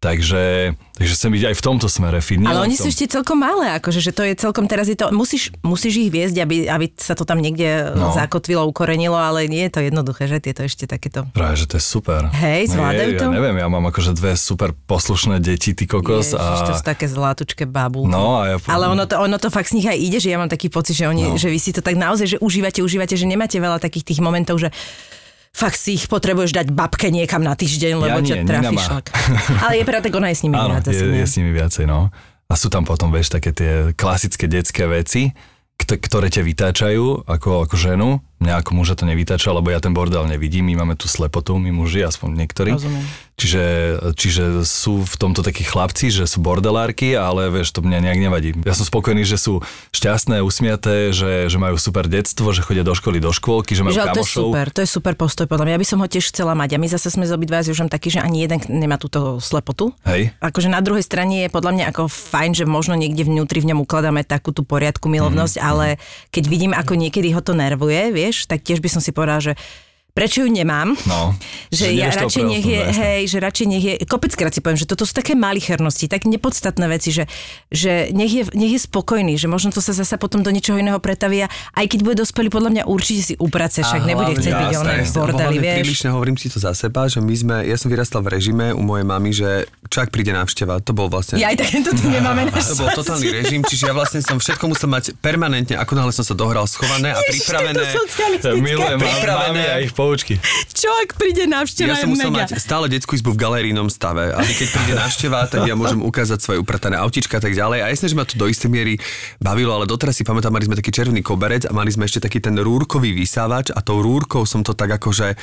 Takže, takže chcem byť aj v tomto smere fit. Ale oni sú ešte celkom malé, akože, že to je celkom, teraz je to, musíš, musíš ich viesť, aby, aby sa to tam niekde No. zakotvilo, ukorenilo, ale nie je to jednoduché, že tieto ešte takéto. Práve, že to je super. Hej, zvládajú to? Ja neviem, ja mám akože dve super poslušné deti, ty kokos. Ježiš, a... to sú také zlatučké babu. No a ja... Ale ono to, ono to fakt z nich aj ide, že ja mám taký pocit, že, oni, no. že vy si to tak naozaj, že užívate, užívate, že nemáte veľa takých tých momentov, že fakt si ich potrebuješ dať babke niekam na týždeň, lebo Ja ťa nie, trafí Nina má. šlak. Ale je pravda, tak ona je s nimi Áno, zase. je, je s nimi viacej, no. A sú tam potom, vieš, také tie klasické detské veci, kt- ktoré ťa vytáčajú ako, ako ženu. Mňa ako muža to nevytáča, lebo ja ten bordel nevidím. My máme tú slepotu, my muži, aspoň niektorí. Rozumiem. Čiže, čiže sú v tomto takí chlapci, že sú bordelárky, ale vieš, to mňa nejak nevadí. Ja som spokojný, že sú šťastné, usmiaté, že, že majú super detstvo, že chodia do školy, do škôlky, že majú Že, ale to je kamošov. super, to je super postoj podľa mňa. Ja by som ho tiež chcela mať. A my zase sme z obidva s Jožom takí, že ani jeden nemá túto slepotu. Hej. Akože na druhej strane je podľa mňa ako fajn, že možno niekde vnútri v ňom ukladáme takú tú poriadku, milovnosť, Mhm, ale keď vidím, ako niekedy ho to nervuje, vieš, tak tiež by som si povedala, že prečo ju nemám? No, že, že ja radšej nech je, jasné. hej, že radšej nech je, kopeckrát si poviem, že toto sú také malichernosti, tak nepodstatné veci, že, že nech, je, nech je spokojný, že možno to sa zasa potom do niečoho iného pretavia, aj keď bude dospelý, podľa mňa určite si uprace, však nebude chcieť byť oné v bordeli, vieš. Prílišne hovorím si to za seba, že my sme, ja som vyrastal v režime u mojej mamy, že čo ak príde návšteva, to bol vlastne... Ja aj takéto tu nemáme na To bol totálny režim, čiže ja vlastne som všetko musel mať permanentne, ako náhle som sa dohral schované a pripravené. Milujem Pripravené. A poučky. Čo ak príde návšteva, Ja som musel mega. mať stále detskú izbu v galerijnom stave, aby keď príde návšteva, tak ja môžem ukázať svoje upratané autička a tak ďalej. A jasne, že ma to do istej miery bavilo, ale doteraz si pamätám, mali sme taký červený koberec a mali sme ešte taký ten rúrkový vysávač a tou rúrkou som to tak akože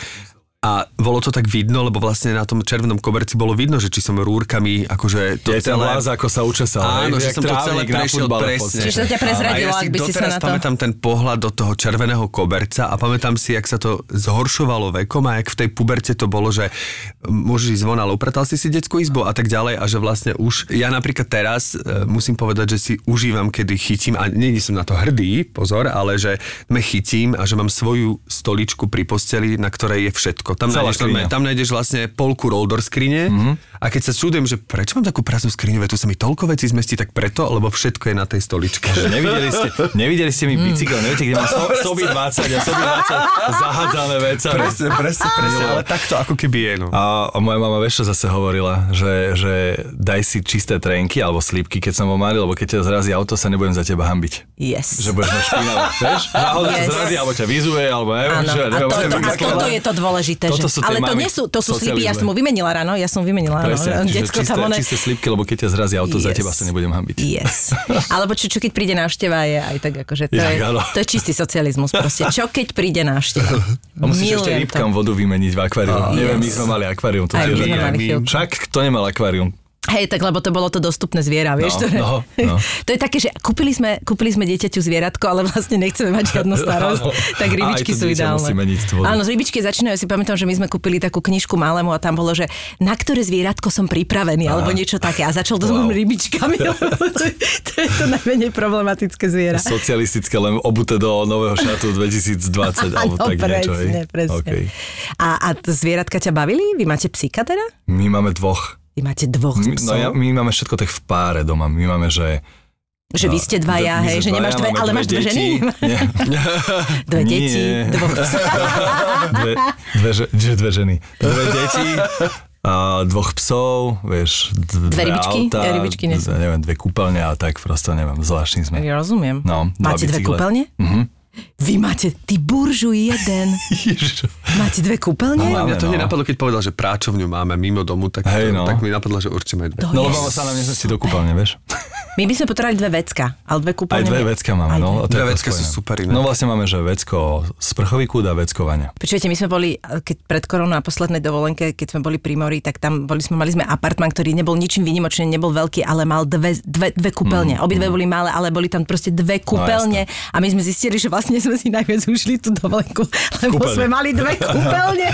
a bolo to tak vidno, lebo vlastne na tom červenom koberci bolo vidno, že či som rúrkami akože to Je celé... vlás, ako sa učesal. Áno, že som to celé prešiel presne. Čiže to ťa prezradilo, ja ak by si sa na to... pamätám ten pohľad do toho červeného koberca a pamätám si, jak sa to zhoršovalo vekom a jak v tej puberte to bolo, že môžeš ísť von, ale upratal si si detskú izbu a tak ďalej a že vlastne už, ja napríklad teraz e, musím povedať, že si užívam, kedy chytím a nie som na to hrdý, pozor, ale že me chytím a že mám svoju stoličku pri posteli, na ktorej je všetko. Tam Celá nájdeš, tam nájdeš vlastne polku roller skrine mm-hmm. A keď sa čudujem, že prečo mám takú prázdnu skriňu, tu sa mi toľko vecí zmestí, tak preto, lebo všetko je na tej stoličke. Že Nevideli ste, nevideli ste mi Mm. bicykel, neviete, kde mám so, soby 20 a soby 20 zahádzané vecami. presne, presne, presne, ale takto ako keby je, no. A, a moja mama, vieš, čo zase hovorila, že, že daj si čisté trenky alebo slípky, keď som vo Mali, lebo keď ťa zrazí auto, sa nebudem za teba hambiť. Yes. Že budeš na špinavé, vieš? Náhodou Yes. zrazí, alebo ťa vyzuje, alebo neviem, Áno, že a, neviem, to, to, a toto je to dôležité. Toto že, ale to nie sú, to sú slipy, ja som mu vymenila ráno, ja som vymenila ráno. Presne, Detsko čisté, tam one... čisté slípky, lebo keď ťa zrazí auto, za Yes. teba sa nebudem hambiť. Yes. Alebo čo, čo keď príde návšteva je aj tak akože to, Jak je, áno. to je čistý socializmus proste. Čo keď príde návšteva? A musíš ešte Milujem rybkám vodu vymeniť v akváriu. Oh, Neviem, my yes. sme mali akvárium. To Aj my sme mali. Však kto nemal akvárium? Hej, tak lebo to bolo to dostupné zviera, vieš. No, ktoré... no, no. to je také, že kúpili sme, kúpili sme dieťaťu zvieratko, ale vlastne nechceme mať žiadnu starosť. Tak rybičky sú ideálne. Áno, z rybičky začínajú. Ja si pamätám, že my sme kúpili takú knižku malému a tam bolo, že na ktoré zvieratko som pripravený, alebo niečo také. A začal to s Wow. rybičkami. to, je- to je to najmenej problematické zviera. Socialistické, len obute do nového šatu 2020, alebo Áno, tak niečo. hej? presne, presne. Okay. A, a zvieratka ťa bavili? Vy máte psíka teda? My máme dvoch. Vy máte dvoch My, psov? no ja, my máme všetko tak v páre doma. My máme, že... že vy ste dvaja, hej, že nemáš dve, ale máš dve ženy? Dve deti, dvoch psov. dve, dve, že, že dve ženy. Dve deti, a dvoch psov, vieš, d- Dve rybičky? auta, Ja rybičky nie neviem, dve kúpeľne a tak prosto, neviem, zvláštni sme. Ja rozumiem. No, dva máte dve kúpeľne? Mhm. Vy máte, ty buržu jeden. Máte dve kúpeľne? No, Mňa to no. hneď napadlo, keď povedal, že práčovňu máme mimo domu, tak, Hej, no. tak mi napadlo, že určite aj dve. To No lebo sa nám nezmestí do kúpeľne, vieš? My by sme potrebovali dve vecka, ale dve Aj kúpeľne... dve nie. vecka máme, Aj no. dve. Dve vecka sú super inak. No vlastne máme, že vecko sprchový kút a vecko vaňa. Počujete, my sme boli, keď pred koronou na poslednej dovolenke, keď sme boli pri mori, tak tam boli sme, mali sme apartman, ktorý nebol ničím výnimočný, nebol veľký, ale mal dve, dve, dve kúpeľne. Mm, Obidve boli malé, ale boli tam proste dve kúpeľne a my sme zistili, že vlastne sme si najviac užili tú dovolenku, lebo Kúpeľne. sme mali dve kúpeľne.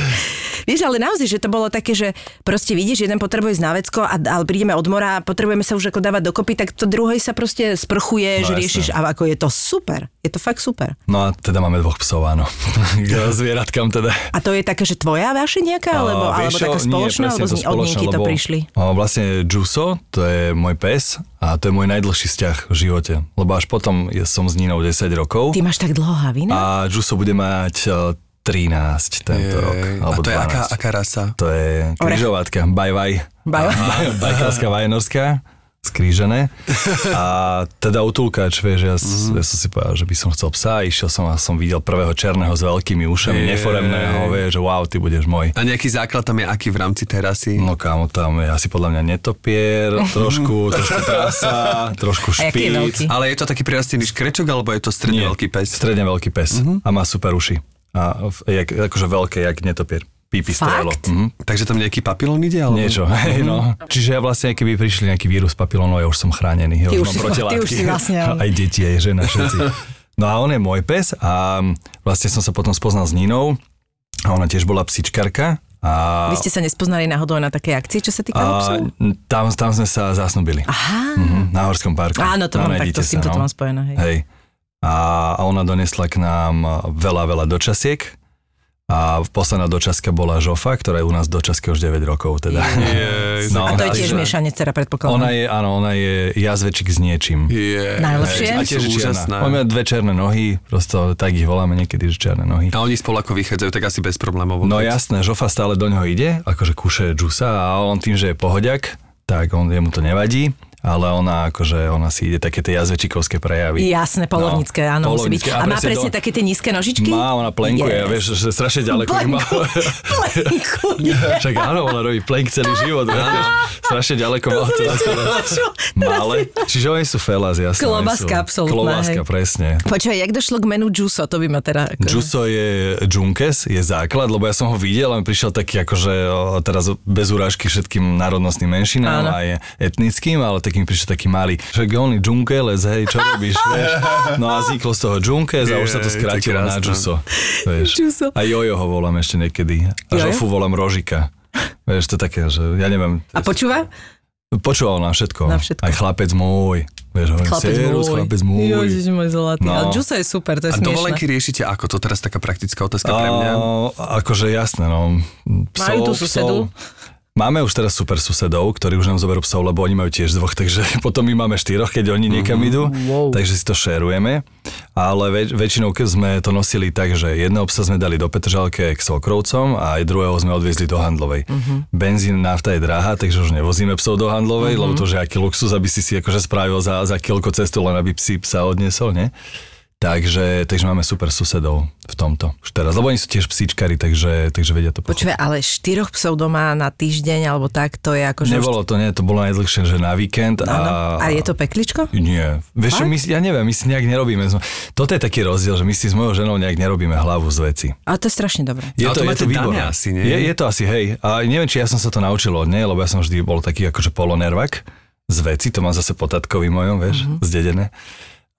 Vieš, ale naozaj, že to bolo také, že proste vidíš, jeden potrebuje ísť na vecko, a, ale prídeme od mora a potrebujeme sa už ako dávať dokopy, tak to druhej sa proste sprchuje, No, že jasné. riešiš a ako je to super. Je to fakt super. No a teda máme dvoch psov, áno. K zvieratkám teda. A to je také, že tvoja vaša nejaká, alebo, alebo vieš čo, taká spoločná, nie, presne alebo to z, od to prišli? O, vlastne Juso, to je môj pes a to je môj najdlhší vzťah v živote. Lebo až potom som s Ninou 10 rokov Ty máš tak dlho havina? a Juso bude mať e, 13 tento rok. Jej, a Alebo to je 12. aká, aká rasa? To je križovatka, baj baj. Baj, baj. Skrížené. A teda utulkač, vieš, ja, mm-hmm. ja som si povedal, že by som chcel psa, išiel som a som videl prvého černého s veľkými ušami, Jej. neforemného, vieš, že wow, ty budeš môj. A nejaký základ tam je aký v rámci terasy? No kámo, tam je asi podľa mňa netopier, trošku, trošku trasa, trošku je špíc. Ale je to taký prirastený škrečok, alebo je to stredne Nie, veľký pes? Stredne veľký pes a má super uši. A jak, akože veľké, jak netopier. Pípi strelo. Fakt? Mhm. Takže tam nejaký papilón ide? Alebo? Niečo, hej, no. Čiže ja vlastne, keby prišli nejaký vírus papilónov, ja už som chránený. Ja Ty už už si- ty už si vlastne. Aj deti, aj žena, všetci. No a on je môj pes a vlastne som sa potom spoznal s Ninou a ona tiež bola psičkarka. A, Vy ste sa nespoznali náhodou na takej akcii, čo sa týka a psov? tam, tam sme sa zasnubili. Aha. Mhm, na Horskom parku. Áno, to No, mám takto, s týmto to no. mám spojené. Hej. Hej. A, a ona donesla k nám veľa, veľa dočasiek. A posledná dočaska bola Žofa, ktorá je u nás dočaska už 9 rokov. Teda. Jej, No, A to je tiež miešanec, teda predpokladám. Ona je, áno, ona je jazvečik s niečím. Je. Najlepšie? A tiež úžasné. Máme dve černé nohy, prosto tak ich voláme niekedy, že černé nohy. A oni spolu ako vychádzajú, tak asi bez problémov. No jasné, Žofa stále do ňoho ide, akože kúše džusa a on tým, že je pohodiak, tak on, jemu to nevadí, ale ona akože, ona si ide také tie jazvečikovské prejavy. Jasné, polovnícke, No, áno, musí byť. polovnícke. A A má presne presne do- také tie nízke nožičky? Má, ona plenkuje, Yes. vieš, že strašne ďaleko ich má. Plenkuje. Však áno, ona robí plank celý život, vieš, strašne ďaleko má to Malé, čiže oni sú felas, jasné. Klobaska absolútna, Klobaska, presne. Počúvaj, jak došlo k menu Juso? To by ma teda... Ako... Juso je Junkes, je základ, lebo ja som ho videl a mi prišiel taký akože teraz bez urážky všetkým národnostným menšinám Áno. a je etnickým, ale taký mi prišiel taký malý. On je Junkeles, hej, čo robíš, vieš? No a vzniklo z toho Junkes a už sa to skrátilo na. Juso. Vieš. A Jojo ho volám ešte niekedy. A Jojo? Žofu volám Rožika. Vieš, to také, že ja neviem. A počúva? Počúval na všetko. Na všetko. Aj chlapec môj. Vieš, Chlapec serus, môj. chlapec môj. Ježiš môj zlatý. No. Ale Juso je super, to je A smiešné. dovolenky riešite ako? To teraz taká praktická otázka pre mňa. A, akože jasné, no. Psov, Majú tú susedu? Máme už teraz super susedov, ktorí už nám zoberú psov, lebo oni majú tiež dvoch, takže potom my máme štyroch, keď oni niekam idú, Wow. takže si to šerujeme. Ale väč- väčšinou keď sme to nosili tak, že jedného psa sme dali do Petržalke k Sokrovcom a aj druhého sme odviezli do Handlovej. Benzín, nafta je drahá, takže už nevozíme psov do Handlovej, lebo to, že aký luxus, aby si si akože spravil za, za kielko cestu, len aby psi psa odniesol, nie? Takže, takže máme super susedov v tomto už teraz. Lebo oni sú tiež psíčkari, takže, takže vedia to pochopiť. Počúvaj, ale štyroch psov doma na týždeň alebo tak, to je ako... že už- Nebolo to, nie, to bolo najdlhšie, že na víkend. Áno. A je to pekličko? Nie. Vieš, my, si- ja neviem, my si nejak nerobíme. Toto je taký rozdiel, že my si s mojou ženou nejak nerobíme hlavu z veci. Ale to je strašne dobré. Je Ale to máte dané výborné. asi, nie? Je, je to asi, hej. A neviem, či ja som sa to naučil od nej, lebo ja som vždy bol taký akože polonervak z veci, to mám zase po tatkovi mojom, vieš, mm-hmm. zdedené.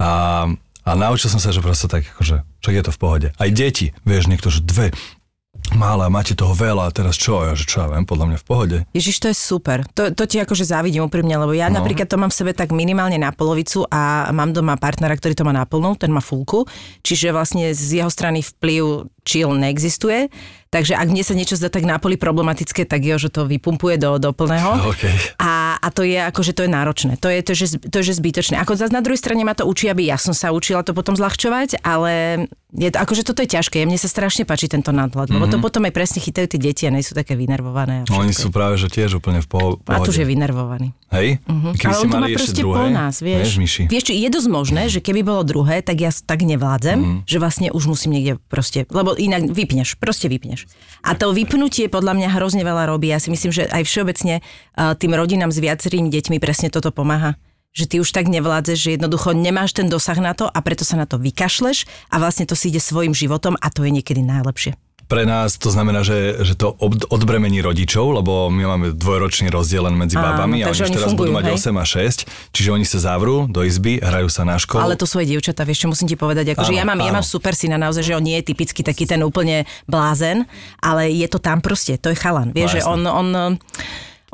A, a naučil som sa, že prosto tak akože, však je to v pohode. Aj deti, vieš, niekto, že dve, mála, máte toho veľa, a teraz čo? Ja, že čo ja viem, podľa mňa v pohode. Ježiš, to je super. To, to ti akože závidím úprimne, lebo ja no. napríklad to mám v sebe tak minimálne na polovicu a mám doma partnera, ktorý to má na plnú, ten má fulku, čiže vlastne z jeho strany vplyv chill neexistuje. Takže ak mne sa niečo zdá tak na poli problematické, tak jo, že to vypumpuje do, do plného. OK. A, a to je akože to je náročné. To je, to, že, to je že zbytočné. Ako zase na druhej strane ma to učí, aby ja som sa učila to potom zľahčovať, ale je to, akože toto je ťažké. Mne sa strašne páči tento nadhľad, mm-hmm. lebo to potom aj presne chytajú tie deti a nie sú také vynervované. No, oni sú práve, že tiež úplne v po- pohode. Matúš je vynervovaný. Hej? Uh-huh. Keby ale on to má proste druhé, po nás, vieš. vieš Myši? vieš je dosť možné, že keby bolo druhé, tak ja tak nevládzem, Mhm. že vlastne už musím niekde proste, lebo inak vypneš, proste vypneš. A to vypnutie podľa mňa hrozne veľa robí. Ja si myslím, že aj všeobecne uh, tým rodinám s viacerými deťmi presne toto pomáha že ty už tak nevládzeš, že jednoducho nemáš ten dosah na to a preto sa na to vykašleš a vlastne to si ide svojim životom a to je niekedy najlepšie. Pre nás to znamená, že, že to odbremení rodičov, lebo my máme dvojročný rozdiel len medzi Áno, babami a oni oni teraz budú fungujú, mať hej? 8 a 6, čiže oni sa zavrú do izby, hrajú sa na školu. Ale to sú aj dievčatá, vieš čo musím ti povedať, akože ja mám, ja áno. mám super syna naozaj, že on nie je typicky taký ten úplne blázen, ale je to tam proste, to je chalan, vieš, No, že on, on,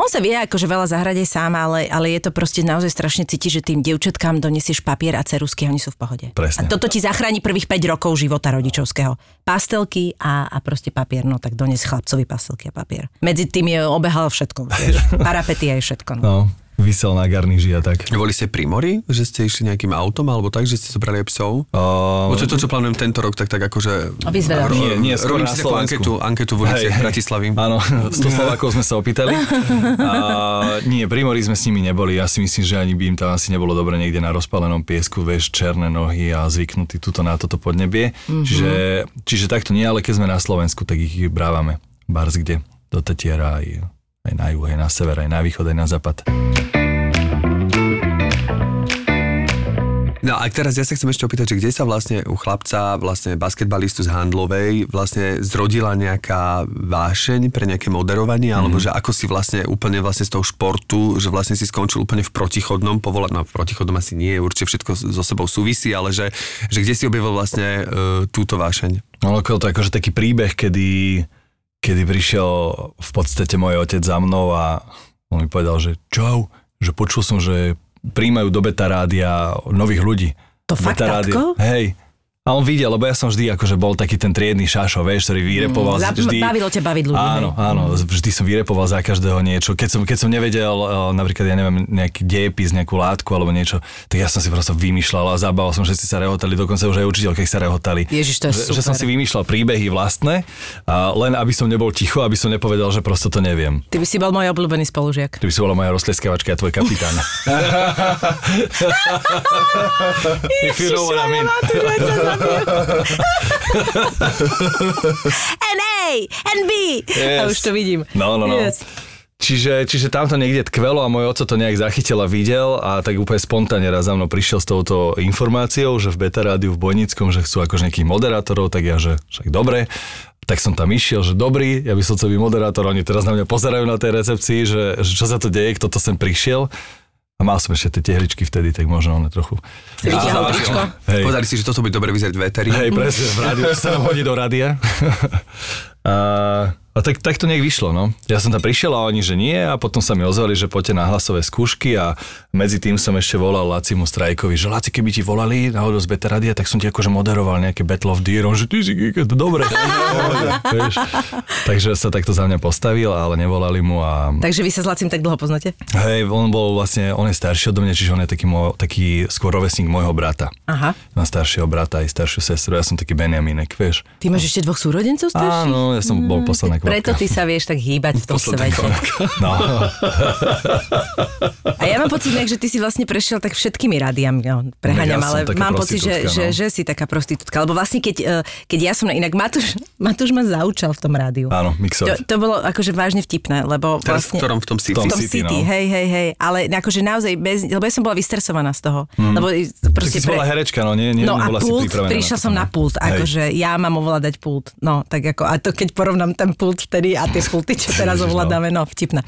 on sa vie akože veľa zahrať aj sám, ale, ale je to proste naozaj strašne cíti, že tým dievčatkám donesieš papier a cerusky a oni sú v pohode. Presne. A toto ti zachráni prvých 5 rokov života rodičovského. Pastelky a, a proste papier, no tak dones chlapcovi pastelky a papier. Medzi tým je obehal všetko, vieš, parapety aj všetko. No. No, vysel na garníži a tak. Boli ste pri mori, že ste išli nejakým autom alebo tak, že ste zobrali aj psov? Uh, to čo plánujem tento rok, tak tak akože... A vyzvedal. Nie, nie, skôr Robím na si takú Slovensku. anketu, anketu v ulici Bratislavy. Áno, 100 Slovákov sme sa opýtali. A, nie, pri mori sme s nimi neboli. Ja si myslím, že ani by im tam asi nebolo dobre niekde na rozpálenom piesku, vieš, černé nohy a zvyknutí tuto na toto podnebie. Mm-hmm. Čiže, čiže takto nie, ale keď sme na Slovensku, tak ich brávame. Bars kde? Do Tetiera aj, aj na juh, aj na sever, aj na východ, aj na západ. No a teraz ja sa chcem ešte opýtať, že kde sa vlastne u chlapca, vlastne basketbalistu z Handlovej, vlastne zrodila nejaká vášeň pre nejaké moderovanie, alebo že ako si vlastne úplne vlastne z toho športu, že vlastne si skončil úplne v protichodnom povolaní, no v protichodnom asi nie, určite všetko so sebou súvisí, ale že, že kde si objavil vlastne e, túto vášeň? No to akože taký príbeh, kedy, kedy prišiel v podstate môj otec za mnou a on mi povedal, že čau, že počul som, že príjmajú do beta rádia nových ľudí. To fakt Beta rádio. tatko? Hej. A on videl, lebo ja som vždy akože bol taký ten triedny šašo, vieš, ktorý vyrepoval Za- vždy. bavilo ťa baviť ľudí, Áno, áno, vždy som vyrepoval za každého niečo. Keď som, keď som nevedel, eh, napríklad, ja neviem, nejaký dejepis, nejakú látku alebo niečo, tak ja som si proste vymýšľal a zabával som, že si sa rehotali, dokonca už aj učiteľky sa rehotali. Ježiš, to je že, super. že som si vymýšľal príbehy vlastné, a len aby som nebol ticho, aby som nepovedal, že proste to neviem. Ty by si bol môj obľúbený spolužiak. Ty by si bola moja roztleskavačka a tvoj kapitán. If I mean. And A, Yes. už to vidím. No, no, no. Yes. Čiže, čiže tam to niekde tkvelo a môj oco to nejak zachytil a videl a tak úplne spontánne raz za mnou prišiel s touto informáciou, že v Beta Rádiu v Bojnickom, že chcú akože nejakých moderátorov, tak ja, že však dobre. Tak som tam išiel, že dobrý, ja by som chcel byť moderátor, oni teraz na mňa pozerajú na tej recepcii, že, že čo sa to deje, kto to sem prišiel. A mal som ešte tie tehličky vtedy, tak možno ono trochu... Vytiahol tričko? Hej. Povedali si, že toto bude dobre vyzerať v éteri. Hej, presne, v rádiu sa hodí do rádia. a, a tak, tak to nejak vyšlo, no. Ja som tam prišiel a oni, že nie a potom sa mi ozvali, že poďte na hlasové skúšky a medzi tým som ešte volal Lacimu Strajkovi, že Laci, keby ti volali náhodou z Beta Radia, tak som ti akože moderoval nejaké Battle of On, že ty si to dobre. Vieš. Takže sa takto za mňa postavil, ale nevolali mu a Takže vy sa s Lacim tak dlho poznáte? hej, on bol vlastne, on je starší odo mňa, čiže on je taký, môj, taký skôr rovesník môjho brata. Aha. Mám staršieho brata aj staršiu sestru, ja som taký Benjaminek, vieš. Ty máš ešte dvoch súrodencov starších? Áno, ja som bol posledná kvapka. Preto ty sa vieš tak hýbať v tom svete. No, A ja mám pocit, nejak, že ty si vlastne prešiel tak všetkými rádiami. No, preháňam, Ja som ale mám pocit, že, prostitútka, že, no. že, si taká prostitútka. Lebo vlastne, keď, eh, keď ja som... na- Inak Matúš, Matúš ma zaučal v tom rádiu. áno, To, mixovať. to bolo akože vážne vtipné, lebo Teraz v vlastne... ktorom? V tom City? tom v tom City, City, no. hej, hej, hej. Ale akože naozaj, bez, lebo ja som bola vystresovaná z toho. Lebo Tak proste si bola herečka, no nie, nie No a pult, prišla to, som no. na pult, akože ja mám ovládať pult. No, tak ako, a to keď porovnám ten pult vtedy a tie pulty, čo teraz no. ovládame, no, vtipné.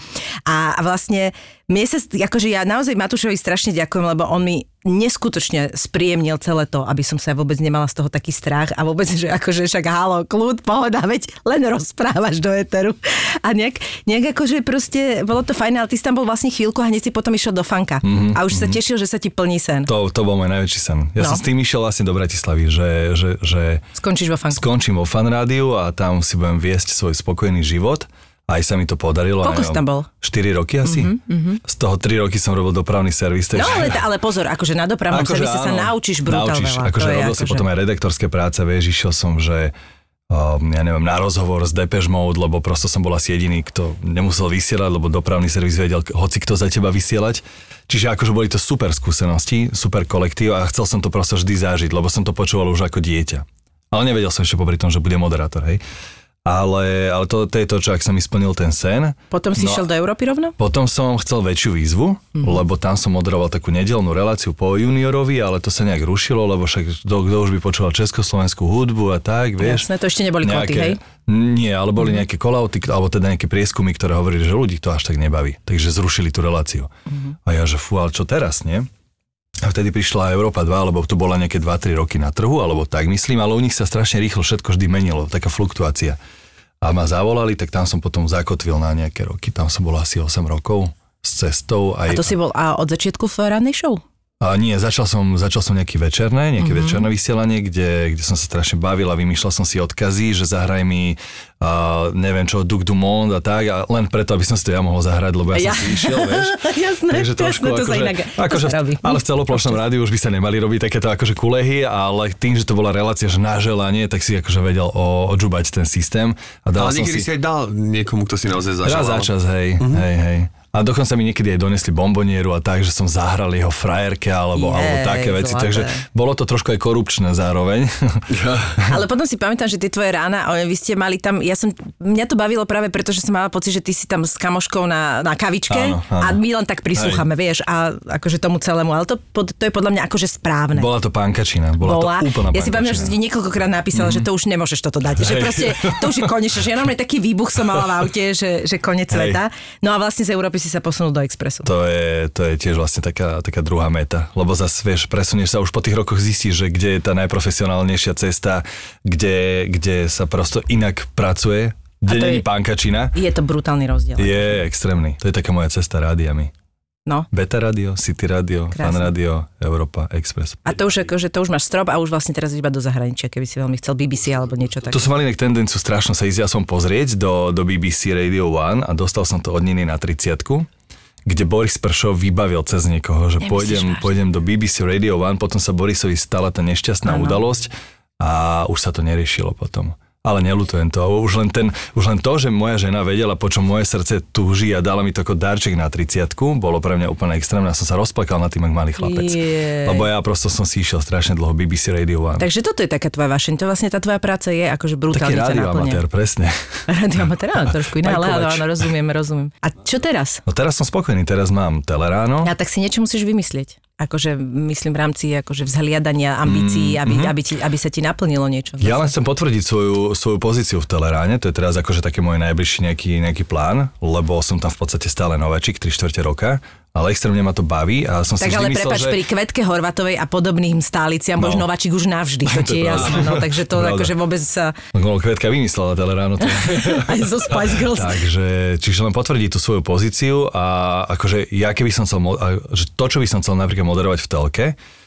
A, a vlastne, mne sa, akože ja naozaj Matúšovi strašne ďakujem, lebo on mi neskutočne spríjemnil celé to, aby som sa vôbec nemala z toho taký strach a vôbec, že akože však halo, kľud, pohoda, veď len rozprávaš do eteru. A nejak, nejak akože proste, bolo to fajné, ale ty si tam bol vlastne chvíľku a hneď si potom išiel do fanka. Mm-hmm, a už sa tešil, že sa ti plní sen. To, to bol môj najväčší sen. Ja No. som s tým išiel vlastne do Bratislavy, že, že, že Skončíš vo fanku. skončím vo fan rádiu a tam si budem viesť svoj spokojný život. Aj sa mi to podarilo. Koľko si tam bol? 4 roky asi. Mm-hmm. Z toho 3 roky som robil dopravný servis. No takže- ale, ale pozor, akože na dopravnom Akože servise sa áno, naučíš brutál naučíš, veľa. Akože robil si potom aj redaktorské práce, vieš, išiel som, že um, ja neviem, na rozhovor s Depeche Mode, lebo prosto som bol asi jediný, kto nemusel vysielať, lebo dopravný servis vedel hoci kto za teba vysielať. Čiže akože boli to super skúsenosti, super kolektív a chcel som to prosto vždy zažiť, lebo som to počúval už ako dieťa. Ale nevedel som ešte popri tom, že bude moderátor, hej. Ale, ale to, to je to, čo ak som mi splnil ten sen. Potom si No. šiel do Európy rovno? Potom som chcel väčšiu výzvu, Mhm. mm-hmm. lebo tam som moderoval takú nedelnú reláciu po juniorovi, ale to sa nejak rušilo, lebo však kto, kto už by počúval československú hudbu a tak, vieš. Jasné, to ešte neboli kvoty, hej? Nie, ale boli nejaké kolauty, alebo teda nejaké prieskumy, ktoré hovorili, že ľudí to až tak nebaví. Takže zrušili tú reláciu. Mhm. A ja, že fú, ale čo teraz, nie? A vtedy prišla Európa 2, lebo tu bola nejaké 2-3 roky na trhu, alebo tak myslím, ale u nich sa strašne rýchlo všetko vždy menilo, taká fluktuácia. A ma zavolali, tak tam som potom zakotvil na nejaké roky. Tam som bol asi 8 rokov s cestou. Aj, A to si bol a od začiatku v rannej show? A nie, začal som, začal som nejaké večerné, nejaké mm-hmm. večerné vysielanie, kde, kde som sa strašne bavil a vymýšľal som si odkazy, že zahraj mi, uh, neviem čo, Duke du Monde a tak, a len preto, aby som si to ja mohol zahrať, lebo ja, Ja. som si išiel, vieš. jasné, Takže trošku, jasné, to sa akože, inak to akože, sa robí. ale v celoplošnom rádiu už by sa nemali robiť takéto akože kulehy, ale tým, že to bola relácia, že na želanie, tak si akože vedel o, odžubať ten systém. A dal Ale som niekedy si... si aj dal niekomu, kto si naozaj Raz zažal. za čas, hej, mm-hmm. hej, hej. A dokonca mi niekedy aj donesli bombonieru a tak, že som zahral jeho frajerke alebo, Jej, alebo také veci, zlaté. takže bolo to trošku aj korupčné zároveň. Ale potom si pamätám, že tie tvoje rána, vy ste mali tam, ja som, mňa to bavilo práve preto, že som mala pocit, že ty si tam s kamoškou na, na kavičke Áno, áno. a my len tak prislúchame, vieš, a akože tomu celému, ale to, to je podľa mňa akože správne. Bola to pánkačina, bola, bola. to úplná ja si pamätám, že ti niekoľkokrát napísala, mm. že to už nemôžeš toto dať. Že Hej. proste to už je konečné. Že ja normálne taký výbuch som mala v aute, že, že konec Hej. sveta. No a vlastne z Európy si sa posunul do Expressu. To je, to je tiež vlastne taká, taká druhá meta, lebo zase, vieš, presunieš sa už po tých rokoch zistíš, že kde je tá najprofesionálnejšia cesta, kde, kde sa prosto inak pracuje, kde není pánkačina. Je to brutálny rozdiel. Je extrémny. To je taká moja cesta rádiami. No. Beta Radio, City Radio, Fan Krásne. Radio, Európa, Express. A to už, akože, to už máš strop a už vlastne teraz iba do zahraničia, keby si veľmi chcel BBC alebo niečo také. To som mal inak tendenciu strašno sa ísť ja som pozrieť do, do BBC Radio 1 a dostal som to od Niny na 30 kde Boris Pršov vybavil cez niekoho, že Nemyslíš pôjdem, vážne? pôjdem do BBC Radio 1, potom sa Borisovi stala tá nešťastná Áno. udalosť a už sa to neriešilo potom. Ale nelutujem to. Už len, ten, už len to, že moja žena vedela, po čom moje srdce túži a dala mi to ako darček na 30 bolo pre mňa úplne extrémne. Ja som sa rozplakal nad tým, ak malý chlapec. Jej. Lebo ja prosto som si išiel strašne dlho BBC Radio 1. Takže toto je taká tvoja vášeň. To vlastne tá tvoja práca je akože Taký brutálne naplňa. radioamatér, presne. Radioamatér, áno, trošku iné, ale áno, rozumiem, rozumiem. A čo teraz? No teraz som spokojný, teraz mám Teleráno. A tak si niečo musíš vymyslieť. Akože myslím v rámci akože vzhliadania ambícií, aby, aby, ti, aby sa ti naplnilo niečo. Mm. Ja len chcem potvrdiť svoju, svoju pozíciu v Teleráne, to je teraz akože také môj najbližší nejaký, nejaký plán, lebo som tam v podstate stále nováčik, 3 čtvrte roka, ale extrémne ma to baví a som si Tak vždy ale myslel, prepač, že... pri Kvetke Horvatovej a podobným stáliciam no. No. budeš nováčik už navždy, to To je jasné. No, takže to Pravda. akože vôbec sa No, Kvetka vymyslela Teleráno. To... aj zo Spice Girls. Takže, čiže len potvrdiť tú svoju pozíciu a akože ja keby som chcel, že to, čo by som chcel napríklad moderovať v telke,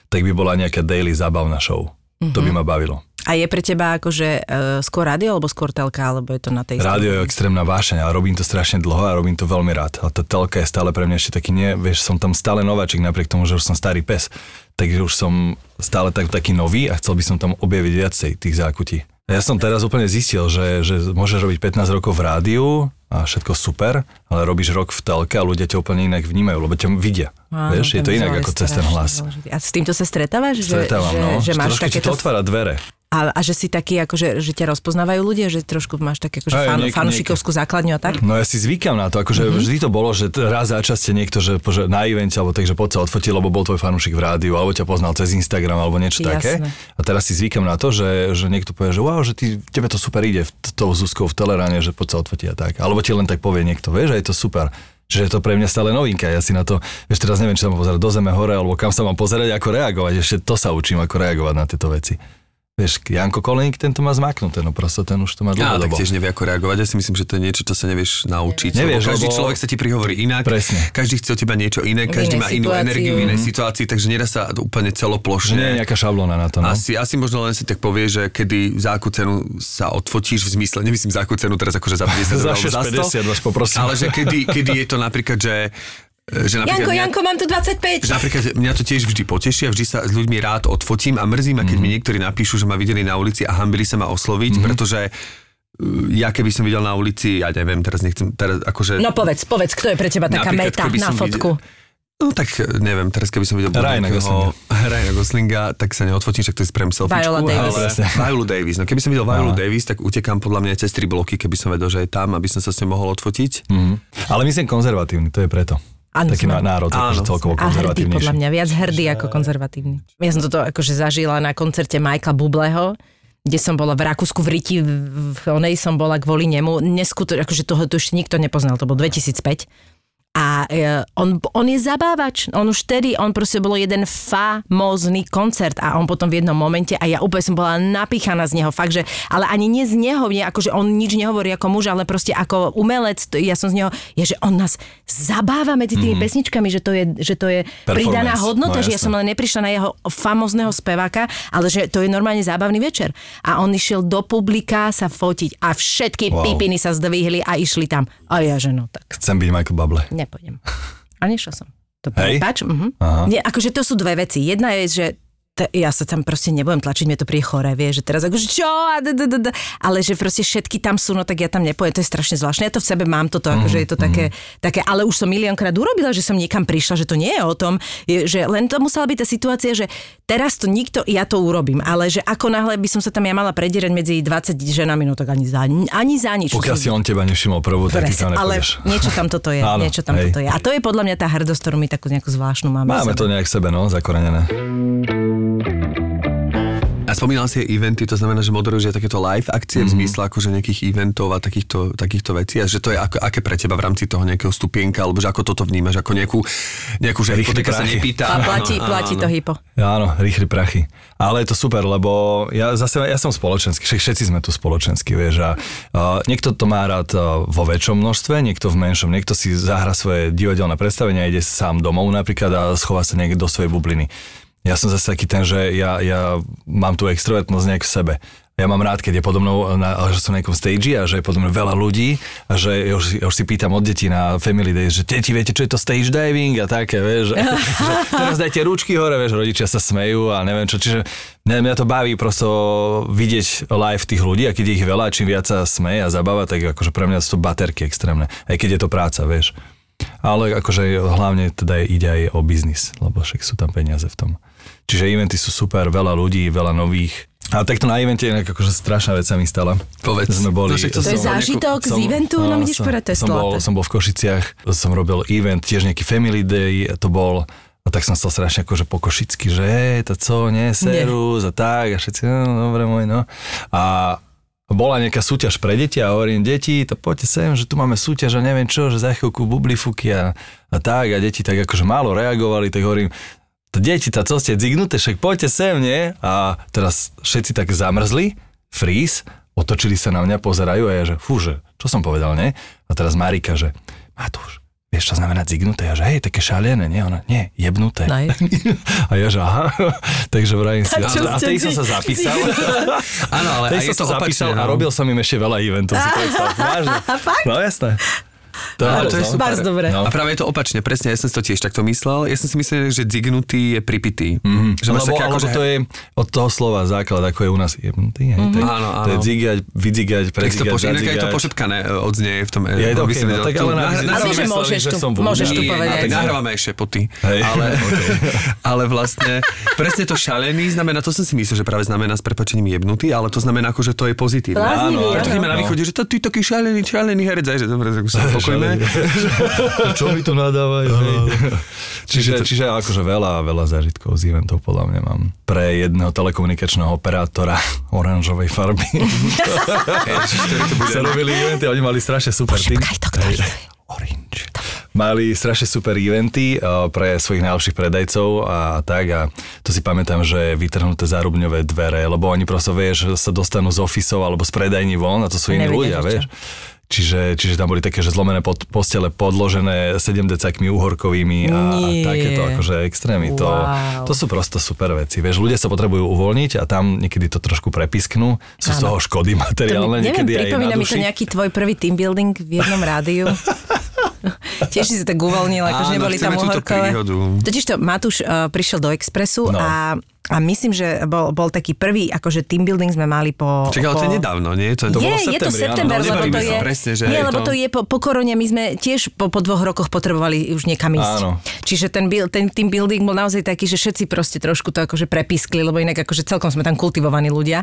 tak by bola nejaká daily zábavná show. Mm-hmm. To by Mhm. ma bavilo. A je pre teba akože uh, skôr rádio alebo skôr telka, alebo je to na tej Rádio je extrémna vášeň, ale robím to strašne dlho a robím to veľmi rád. A tá telka je stále pre mňa ešte taký, nie, vieš, som tam stále nováčik, napriek tomu, že už som starý pes. Takže už som stále tak, taký nový a chcel by som tam objaviť viacej tých zákutí. Ja som teraz úplne zistil, že, že môžeš robiť 15 rokov v rádiu a všetko super, ale robíš rok v telke a ľudia ťa úplne inak vnímajú, lebo ťa vidia. Áno, Vieš, je to inak ako cez ten hlas. dôležitý. A s týmto sa stretávaš? Že, Stretávam, že, no. že máš Trošku ti takéto... to otvára dvere. A, a že si taký, akože, že ťa rozpoznávajú ľudia, že trošku máš také akože fan, niek- fanušikovskú základňu a tak? No ja si zvykam na to, akože mm-hmm. vždy to bolo, že raz za čas niekto, že, že na evente, alebo tak, že poď sa odfotiť, lebo bol tvoj fanúšik v rádiu, alebo ťa poznal cez Instagram, alebo niečo také. Jasné. A teraz si zvykam na to, že, že niekto povie, že wow, že ty, tebe to super ide v tou Zuzkou v Teleráne, že poď sa odfotiť a tak. Alebo ti len tak povie niekto, vieš, a je to super. Že je to pre mňa stále novinka. Ja si na to, vieš, teraz neviem, či sa mám pozerať do zeme hore, alebo kam sa mám pozerať, ako reagovať. Ešte to sa učím, ako reagovať na tieto veci. Vieš, Janko Koleník, ten to má zmaknuté, no proste ten už to má Ja, tak dlhodobo. tiež nevie, ako reagovať. Ja si myslím, že to je niečo, čo sa nevieš naučiť. Nevieš, lebo každý lebo- človek sa ti prihovorí inak. Presne. Každý chce od teba niečo iné, každý má inú energiu v inej situácii, takže nedá sa úplne celoplošne. nie je nejaká šablóna na to, no. Asi, asi možno len si tak povie, že kedy za akú cenu sa odfotíš v zmysle, nemyslím za akú cenu teraz akože za 50 Za alebo za 100, 6,50 vás poprosím. ale že kedy, kedy je to napríklad, že že napríklad Janko, mňa- Janko, mám tu 25. že napríklad mňa to tiež vždy poteší a vždy sa s ľuďmi rád odfotím a mrzí ma, keď mi niektorí napíšu, že ma videli na ulici a hambili sa ma osloviť, pretože uh, ja keby som videl na ulici, ja neviem, teraz nechcem, teraz akože... No povedz, povedz, kto je pre teba taká meta na fotku? No tak eh, neviem, teraz keby som videl Ryana Ryana Goslinga, tak sa neodfotím, však to je sprem selfiečku. Viola Davis. Ale. Viola Davis. No keby som videl Viola. Davis, tak utekám podľa mňa cez tri bloky, keby som vedel, že je tam, aby som sa s ňou mohol odfotiť. Mhm. Ale myslím konzervatívny, to je preto. Áno, Taký sme. národ, akože Áno. celkovo A hrdý, konzervatívnejší. podľa mňa, viac hrdý ako konzervatívny. Ja som toto akože zažila na koncerte Michaela Bubleho, kde som bola v Rakúsku v Riti, v onej som bola kvôli nemu. Neskutočne, akože toho tu ešte nikto nepoznal, to bol 2005. A e, on, on je zabávač. On už vtedy, on proste bolo jeden famózny koncert a on potom v jednom momente a ja úplne som bola napíchaná z neho. Fakt, že, ale ani nie z neho, nie, akože on nič nehovorí ako muž, ale proste ako umelec, to, ja som z neho, je, že on nás zabáva medzi tými mm. pesničkami, že to je, že to je pridaná Performance. hodnota, No, že ja som len neprišla na jeho famózneho speváka, ale že to je normálne zábavný večer. A on išiel do publika sa fotiť a všetky wow. Pipiny sa zdvihli a išli tam. A ja, že no tak Chcem byť Michael Bublé. Nepôjdem. A nešla som. To Hej. prepáč? Mhm. Aha. Nie, akože to sú dve veci. Jedna je, že t- ja sa tam proste nebudem tlačiť, mne to príde chore, vieš, že teraz akože čo, a d- d- d- d- ale že proste všetky tam sú, no tak ja tam nepojem, to je strašne zvláštne. Ja to v sebe mám toto, akože je to také, také, ale už som miliónkrát urobila, že som niekam prišla, že to nie je o tom, je, že len to musela byť tá situácia, že teraz to nikto, ja to urobím, ale že ako náhle by som sa tam ja mala predierať medzi 20 ženami, no tak ani za, ani za nič. Pokiaľ si on teba nevšimol prvú, tak ty tam ale niečo tam toto je, Áno, niečo tam hej. toto je. A to je podľa mňa tá hrdosť, ktorú my takú nejakú zvláštnu máme. Máme to nejak sebe, no, zakorenené. A spomínal si eventy, to znamená, že moderuješ aj takéto live akcie mm-hmm. v zmysle akože nejakých eventov a takýchto, takýchto vecí a že to je ako, aké pre teba v rámci toho nejakého stupienka, alebo že ako toto vnímaš, ako nejakú, nejakú že hypotéka sa nepýta. A platí, platí to hypo. Áno, rýchly prachy. Ale je to super, lebo ja zase, ja som spoločenský, všetci sme tu spoločenskí, vieš, a uh, niekto to má rád uh, vo väčšom množstve, niekto v menšom, niekto si zahra svoje divadelné predstavenia, ide sám domov napríklad a schová sa niekde do svojej bubliny. Ja som zase taký ten, že ja, ja mám tú extrovertnosť nejak v sebe. Ja mám rád, keď je podo mnou, na, že som na nejakom stage a že je podo mnou veľa ľudí a že ja už, ja už si pýtam od detí na Family Days, že deti, viete, čo je to stage diving a také, vieš, že, že teraz dajte ručky hore, vieš, rodičia sa smejú a neviem čo, čiže mňa, mňa to baví prosto vidieť live tých ľudí a keď je ich veľa, čím viac sa smeje a zabáva, tak akože pre mňa sú to baterky extrémne, aj keď je to práca, vieš. Ale akože hlavne teda ide aj o biznis, lebo však sú tam peniaze v tom. Čiže eventy sú super, veľa ľudí, veľa nových. A takto na evente inak akože strašná vec sa mi stala. Povedz. Sme boli, No to To je zážitok z eventu, no vidíš, som, povedať, to je som bol, som bol v Košiciach, som robil event, tiež nejaký family day, to bol a tak som stal strašne akože po košicky, že hej, to co, nie, serus a tak a všetci, no dobre môj, no. A bola nejaká súťaž pre deti a hovorím, deti, to poďte sem, že tu máme súťaž a neviem čo, že za chvíľku bublifuky a, a tak a deti tak akože málo reagovali, tak hovorím, to deti, tá co ste dzignuté, však poďte sem, nie? A teraz všetci tak zamrzli, freeze, otočili sa na mňa, pozerajú a ja, že fú, že čo som povedal, nie? A teraz Marika, že Matúš, vieš, čo znamená dzignuté? Ja, že hej, také šalené, nie? Ona, nie, jebnuté. No je. A ja, že aha, takže vrajím si. A A tej som sa zapísal. Áno, ale Tej aj som to sa zapísal opačne, a robil som im ešte veľa eventov, si. Vážne. No jasné. To Ale to je super. Dobre. No. A práve je to opačne, presne, ja som si to tiež takto myslel. Ja som si myslel, že dzignutý je pripitý. Mm-hmm. Že máš Lebo, také ako, že... to je od toho slova základ, ako je u nás jebnutý, hej, tak, Áno, to je áno. dzigať, vydzigať, predzigať, poš- je to pošetkané e, odznie v tom... e, Je to okay, no, tak ale na- nahra- na- Myslím, že mysleli, môžeš že tu, som môžeš tu povedať. Nahrávame ešte poty. Hej, Ale, vlastne, presne to šalený znamená, to som si myslel, že práve znamená s prepačením jebnutý, ale to znamená že to je pozitívne. Áno, na východe, že to, ty taký šalený, šalený herec, aj, že dobre, tak pokojme. Čo mi tu nadávajú? hej? čiže, čiže akože veľa, veľa zážitkov z eventov podľa mňa mám. Pre jedného telekomunikačného operátora oranžovej farby. To sa robili eventy, oni mali strašne super tým. To, to. Orange. Mali strašne super eventy pre svojich najlepších predajcov a tak a to si pamätám, že vytrhnuté zárubňové dvere, lebo oni prosto vieš, sa dostanú z ofisov alebo z predajní von a to sú iní ľudia, čo. vieš. Čiže, čiže tam boli také, že zlomené pod, postele podložené 7 decakmi uhorkovými a, takéto akože extrémy. To, Wow. to sú prosto super veci. Vieš, ľudia sa potrebujú uvoľniť a tam niekedy to trošku prepisknú. Sú z Áno. toho škody To materiálne, mi, neviem, niekedy pripomína na mi to nejaký tvoj prvý team building v jednom rádiu. Tiež si sa tak uvoľnil, akože neboli tam uhorkové. Totiž to Matúš uh, prišiel do Expressu No. a, a myslím, že bol, bol taký prvý, akože team building sme mali po... Čakaj, ale po... to je nedávno, nie? To, To je, bolo v je to september, áno. lebo to je... presne, že nie, je lebo to- to je po, po korone, my sme tiež po, po dvoch rokoch potrebovali už niekam ísť. Áno. Čiže ten, ten team building bol naozaj taký, že všetci proste trošku to akože prepiskli, lebo inak akože celkom sme tam kultivovaní ľudia.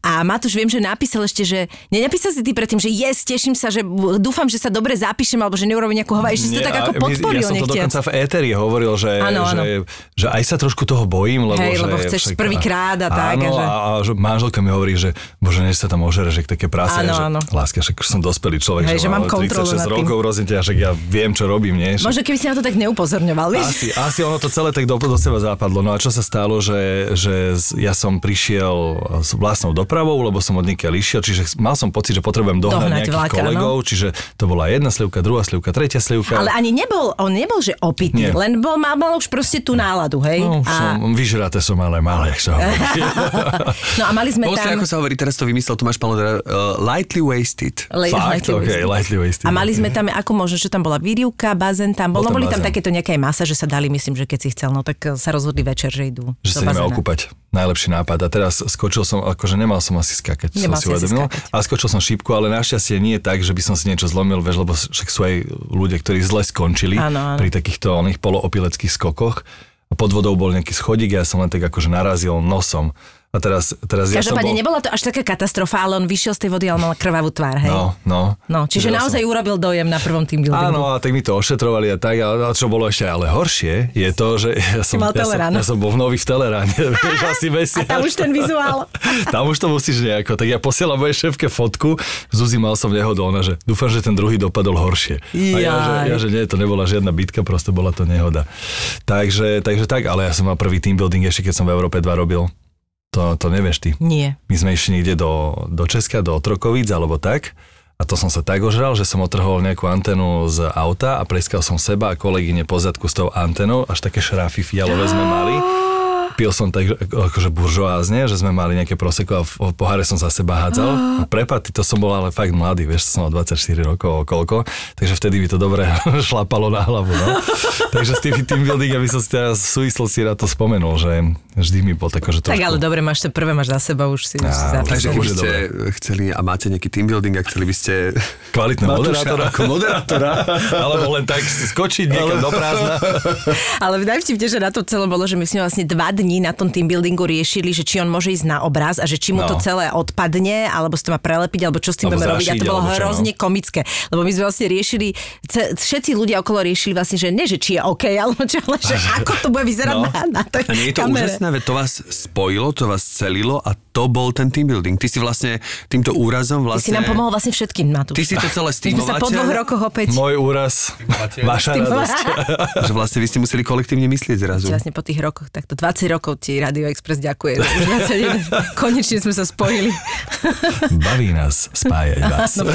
A Matúš viem, že napísal ešte, že nenapísal si ty predtým, že yes, teším sa, že dúfam, že sa dobre zapíšem, alebo že neurobím nejakú hova. Ešte si to tak ako podporil Ja som to nechtiac. dokonca v éteri hovoril, že, Áno, áno. že, že aj sa trošku toho bojím, lebo, Hej, že, lebo chceš prvýkrát a tak, Áno, a že- a, že manželka mi hovorí, že bože, než sa tam ožere, že také prase. Áno, že, áno. Láska, však som dospelý človek, Hej, že mám kontrolu 36 nad tým. rokov, prosím ťa, že ja viem, čo robím, nie? Že- Možno keby si na to tak neupozorňoval, vieš? asi, asi ono to celé tak do, do seba zapadlo. No a čo sa stalo, že, že ja som prišiel s vlastnou dopravou, lebo som od niekiaľ išiel, čiže mal som pocit, že potrebujem dohnať, Dohnať nejakých vlaka, kolegov, čiže to bola jedna slivka, druhá slivka, tretia slivka. Ale ani nebol, on nebol, že opitý, Nie. len bol, mal, mal už proste tú náladu, hej? No, a, som, vyžraté som, ale mal, jak sa hovorí. no a mali sme si, tam... ako sa hovorí, teraz to vymyslel Tomáš Palodera, uh, lightly wasted. Le- Fakt? lightly OK, wasted. lightly wasted. A mali sme tam, ako možno, že tam bola výrivka, bazén tam bol, Bol no tam boli tam bazén. takéto nejaké masa, že sa dali, myslím, že keď si chcel, no tak eh, sa rozhodli večer, že idú že do sa ideme bazéna. okúpať. Najlepší nápad. A teraz skočil som, akože nemal som asi skakať, Nemal som si uvedomil. Ale skočil som šípku, ale našťastie nie tak, že by som si niečo zlomil, vieš, lebo však sú aj ľudia, ktorí zle skončili Áno, áno. pri takýchto oných poloopileckých skokoch. A pod vodou bol nejaký schodík a ja som len tak akože narazil nosom. A teraz, teraz ja som bol... nebola to až taká katastrofa, ale on vyšiel z tej vody, ale mal krvavú tvár, hej? No, no. No, čiže naozaj urobil dojem na prvom team buildingu. Áno, a tak mi to ošetrovali a tak, a a čo bolo ešte ale horšie, je to, že ja som, ja som, ja som bol v nový v Teleráne, A tam už ten vizuál. Tam už to musíš nejako. Tak ja posielam mojej šéfke fotku, Zuzi mal som nehodu, ona, že dúfam, že ten druhý dopadol horšie. A ja, že, ja, že nie, to nebola žiadna bitka, proste bola to nehoda. Takže, takže tak, ale ja som mal prvý team building ešte, keď som v Európe 2 robil. To, to nevieš ty. Nie. My sme išli niekde do, do Česka, do Otrokovíc alebo tak. A to som sa tak ožral, že som otrhol nejakú antenu z auta a pleskal som seba a kolegyne pozadku s tou antenou, až také šrafy fialové sme mali. Pil som tak akože buržoázne, že sme mali nejaké proseko a v v poháre som za seba hádzal. A prepad, to som bol ale fakt mladý, vieš, som mal 24 rokov, koľko. Takže vtedy mi to dobre šlapalo na hlavu, no. Takže s tým team building, aby som si teraz v súvislosti na to spomenul, že vždy mi bol tak, že trošku... Tak ale dobre, máš to prvé, máš za sebou, už si, už si. Takže keby ste chceli a máte nejaký team building a chceli by ste... Kvalitného Matúša moderátora. Ako moderátora. Alebo len tak skočiť niekam do prázdna. Ale najvtipne, že na to celé bolo, že my sme vlastne dva dní na tom team buildingu riešili, že či on môže ísť na obraz a že či mu No. to celé odpadne, alebo si to má prelepiť, alebo čo s tým budeme robiť. A to bolo no. hrozne komické, lebo my sme vlastne riešili, všetci ľudia okolo riešili vlastne, že nie, že či je OK, alebo čo, ale že ako to bude vyzerať No. na, na tej A nie je to kamere. úžasné, veď to vás spojilo, to vás celilo a to bol ten team building. Ty si vlastne týmto úrazom Ty vlastne... si nám pomohol vlastne všetkým na. Ty si to celé sme sa po dvoch rokoch opäť... Môj úraz, vaša radosť. že vlastne vy ste museli kolektívne myslieť zrazu. Vlastne po tých rokoch, takto 20 rokov ti Radio Express ďakuje. že konečne sme sa spojili. Baví nás spájať vás. No.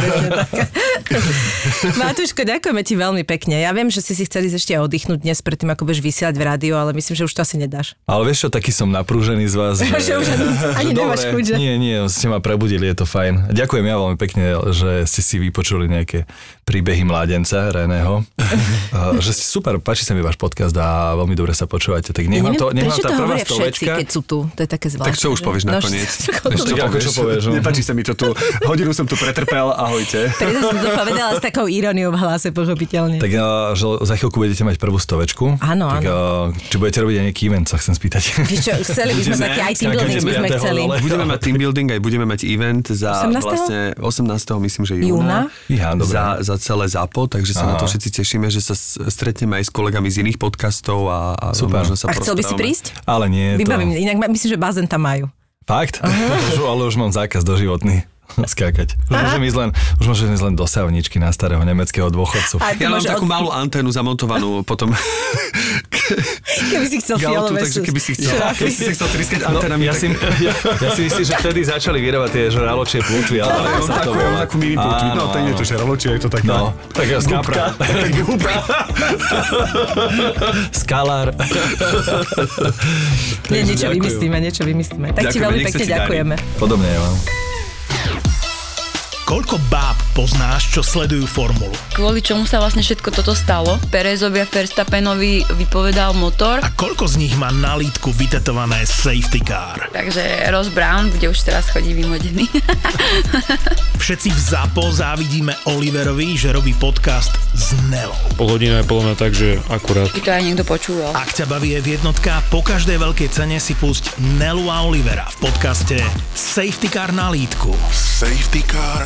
Matúško, ďakujeme ti veľmi pekne. Ja viem, že si si chceli ešte oddychnúť dnes predtým, ako budeš vysielať v rádiu, ale myslím, že už to asi nedáš. Ale vieš čo, taký som naprúžený z vás. Že už ani- ani nemáš chuť, že? Nie, nie, ste ma prebudili, je to fajn. Ďakujem ja veľmi pekne, že ste si vypočuli nejaké príbehy mládenca Reného. A, že ste super, páči sa mi váš podcast a veľmi dobre sa počúvate. Tak nech vám to, nech vám tá prvá hovoria všetci, keď sú tu. To je také zvláštne. Tak čo už povieš No, nakoniec? čo- Ešte Tak ako čo povieš, no? Nepáči sa mi to tu. Hodinu som tu pretrpel, ahojte. Preto som to povedala s takou iróniou v hlase, pochopiteľne. Tak že za chvíľku budete mať prvú stovečku. Áno, tak, áno. Či budete robiť aj nejaký event, sa chcem spýtať. Vieš čo, chceli by sme Budeme- taký aj team building by sme Budeme chceli. Budeme mať team building, aj budeme mať event za 18.? vlastne 18. myslím, že Júna? Ja, za, za celé ZAPO, takže sa Aha. na to všetci tešíme, že sa stretneme aj s kolegami z iných podcastov a, a Super. možno sa A chcel by si prísť? Ale nie, to... Vybavím, inak ma- myslím, že bazén tam majú. Fakt? Už, ale už mám zákaz doživotný skákať. Už môžem ísť len, už môžem ísť len do savničky na starého nemeckého dôchodcu. Ja mám máš takú od- malú anténu zamontovanú potom Keby si chcel k autu, fialové takže keby si chcel, keby si chcel triskať No, anténami, ja, tak... si, ja, ja si myslím, že vtedy začali vyrábať tie žraločie plutvy, ale ako on sa to takú, takú mini pútu. No, to nie je to žraločie, je to taká... No, tak ja skapra. Skalár. Nie, niečo vymyslíme, niečo vymyslíme. Tak ti veľmi pekne ďakujeme. Podobne ja vám. Koľko báb poznáš, čo sledujú formulu? Kvôli čomu sa vlastne všetko toto stalo? Perezovi a Verstappenovi vypovedal motor, A koľko z nich má na lítku vytetované safety car? takže Ross Brown bude už teraz chodí vymodený. Všetci v ZAPO závidíme Oliverovi, že robí podcast s Nelou. Pol hodina je podľa mňa tak, že akurát. By to aj niekto počúval. Ak ťa baví je jednotka, po každej veľkej cene si pusť Nelu a Olivera v podcaste Safety Car na lítku. Safety car